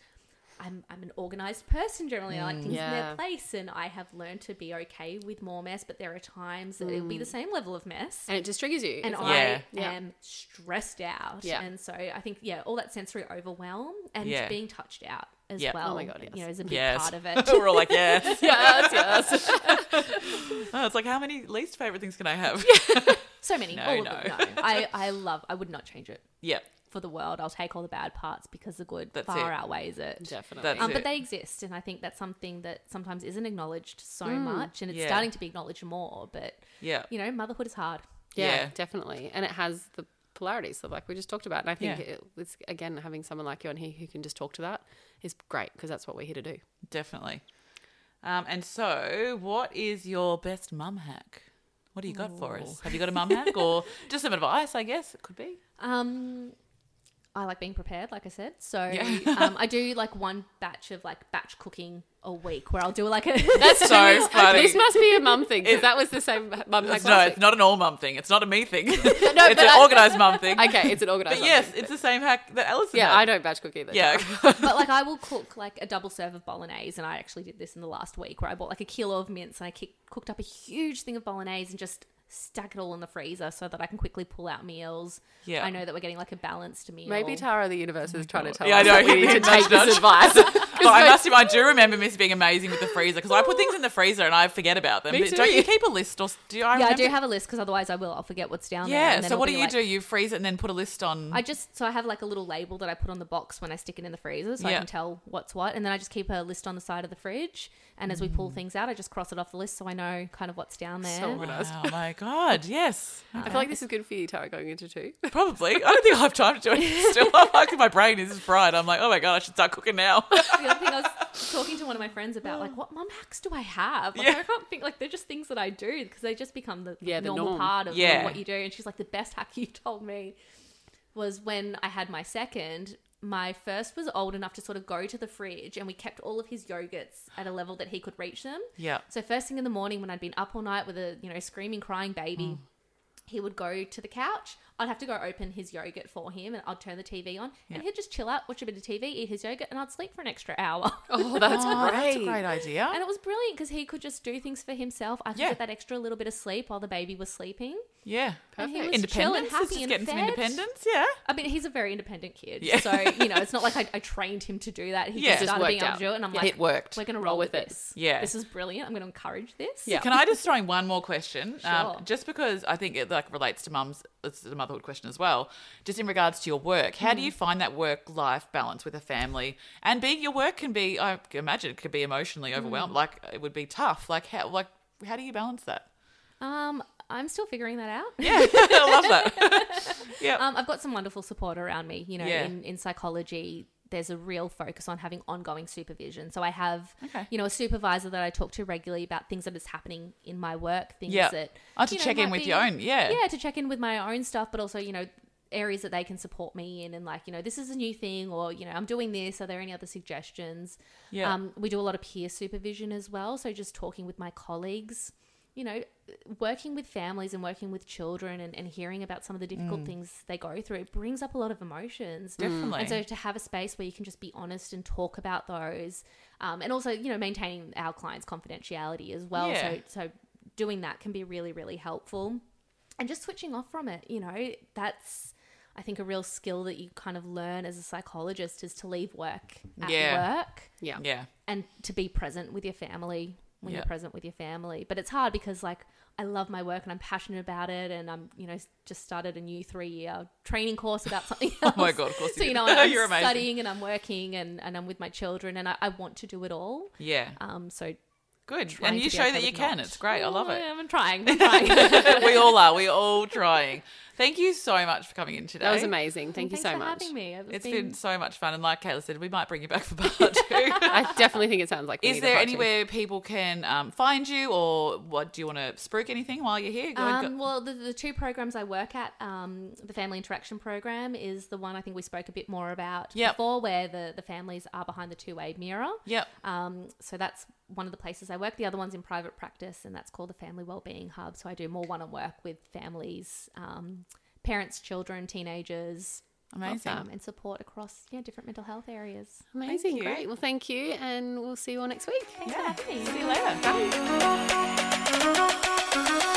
i'm i'm an organized person generally i like mm, things in their place and i have learned to be okay with more mess but there are times that it'll be the mm. same level of mess and it just triggers you. and I Yeah. Yeah. am stressed out. Yeah. And so I think, yeah, all that sensory overwhelm and Yeah. being touched out as Yeah. well. Oh my God, yes. You know, is a big Yes. part of it. We're all like, yes. yes, yes. Oh, it's like, how many least favourite things can I have? so many. No, all of no. them. No. I, I love, I would not change it yeah. For the world. I'll take all the bad parts because the good That's far it. outweighs it. Definitely. That's Um, it. but they exist, and I think that's something that sometimes isn't acknowledged so Mm. much, and it's Yeah. starting to be acknowledged more. But Yeah. you know, motherhood is hard. Yeah, Yeah. definitely. And it has the polarities that like we just talked about. And I think Yeah. it, it's again having someone like you on here who can just talk to that is great because that's what we're here to do. Definitely. Um, and so, what is your best mum hack? What do you got for us? Have you got a mum hack or just some advice? I guess it could be. Um, I like being prepared, like I said. So Yeah. um, I do like one batch of like batch cooking a week, where I'll do like a That's so funny. This must be a mum thing because that was the same mum hack no, it's not an all mum thing. It's not a me thing. No, it's an organised mum thing. Okay, it's an organised. But yes, thing. it's the same hack that Alison yeah, had. I don't batch cook either. Yeah. but like I will cook like a double serve of bolognese, and I actually did this in the last week where I bought like a kilo of mince and I cooked up a huge thing of bolognese and just stuck it all in the freezer so that I can quickly pull out meals. Yeah. I know that we're getting like a balanced meal. Maybe Tara the universe is trying to tell Yeah, I know. that we need to take this advice. But I must admit, I do remember Miss being amazing with the freezer because I put things in the freezer and I forget about them. Me But Don't you keep a list or do you? I yeah, I do have a list because otherwise I will. I'll forget what's down there. Yeah. So what do you like- do? You freeze it and then put a list on. I just so I have like a little label that I put on the box when I stick it in the freezer, so I can tell what's what, and then I just keep a list on the side of the fridge. And as we Mm. pull things out, I just cross it off the list so I know kind of what's down there. So organised. Oh my god! Yes, I feel like this is good for you, Tara, going into two. probably. I don't think I have time to do it still. I'm like, my brain is fried. I'm like, oh my god, I should start cooking now. the other thing I was talking to one of my friends about, like, what mum hacks do I have? Like, Yeah. I can't think like they're just things that I do because they just become the Yeah, the normal norm. part of Yeah. what you do. And she's like, the best hack you told me was when I had my second. My first was old enough to sort of go to the fridge and we kept all of his yogurts at a level that he could reach them. Yeah. So first thing in the morning when I'd been up all night with a, you know, screaming, crying baby, mm. he would go to the couch. I'd have to go open his yogurt for him and I'd turn the TV on Yeah. and he'd just chill out, watch a bit of TV, eat his yogurt, and I'd sleep for an extra hour. Oh, that's Oh, great. That's a great idea. And it was brilliant because he could just do things for himself. I could Yeah. get that extra little bit of sleep while the baby was sleeping. Yeah. And he Perfect. was chill and happy It's just and getting some independence. Yeah. I mean, he's a very independent kid. Yeah. So, you know, it's not like I, I trained him to do that. He Yeah. just Just started being worked able to do it. And I'm Yeah. like, It worked. we're going to Roll roll with with this. Yeah. This is brilliant. I'm going to encourage this. Yeah. Can I just throw in one more question? Um, Sure. just because I think it like relates to mum's, it's a motherhood question as well. Just in regards to your work, how Mm. do you find that work-life balance with a family? And being your work can be, I imagine, it could be emotionally Mm. overwhelmed. Like it would be tough. Like how, like how do you balance that? Um, I'm still figuring that out. Yeah, I love that. yeah, Um, I've got some wonderful support around me. You know, Yeah. in, in psychology, there's a real focus on having ongoing supervision. So I have, Okay. you know, a supervisor that I talk to regularly about things that is happening in my work, things Yeah. that Oh, to you know, check in with be- your own. Yeah, yeah, to check in with my own stuff, but also, you know, areas that they can support me in and like, you know, this is a new thing or, you know, I'm doing this. Are there any other suggestions? Yeah. Um, we do a lot of peer supervision as well. So just talking with my colleagues, you know, working with families and working with children and, and hearing about some of the difficult things they go through, it brings up a lot of emotions. Definitely. And so to have a space where you can just be honest and talk about those, um, and also, you know, maintaining our clients' confidentiality as well. Yeah. So, so doing that can be really, really helpful and just switching off from it you know that's i think a real skill that you kind of learn as a psychologist is to leave work at Yeah. work Yeah. yeah, and to be present with your family when you're present with your family. But it's hard because like i love my work and i'm passionate about it and i'm you know just started a new three year training course about something else Oh my God, of course so you you know I'm You're amazing. studying and i'm working and, and i'm with my children and I, I want to do it all. Yeah. um so Good, trying and you show that you can. not. It's great. I love it. i'm trying i'm trying we all are. We're all trying. Thank you so much for coming in today. That was amazing. Thank Well, you thanks so for much. having me. It's It's been- been so much fun, and like Kayla said, we might bring you back for part two. I definitely think it sounds like. we Is there part two. anywhere people can um, find you, or what do you want to spruik anything while you're here? Go Um, go- well, the, the two programs I work at, um, the Family Interaction Program is the one I think we spoke a bit more about Yep. before, where the, the families are behind the two way mirror. Yep. Um, so that's one of the places I work. The other one's in private practice, and that's called the Family Wellbeing Hub. So I do more one on work with families, um, parents, children, teenagers, Amazing. um, and support across yeah different mental health areas. Amazing. Great. Well, thank you, and we'll see you all next week. Thanks yeah. See you later. Bye.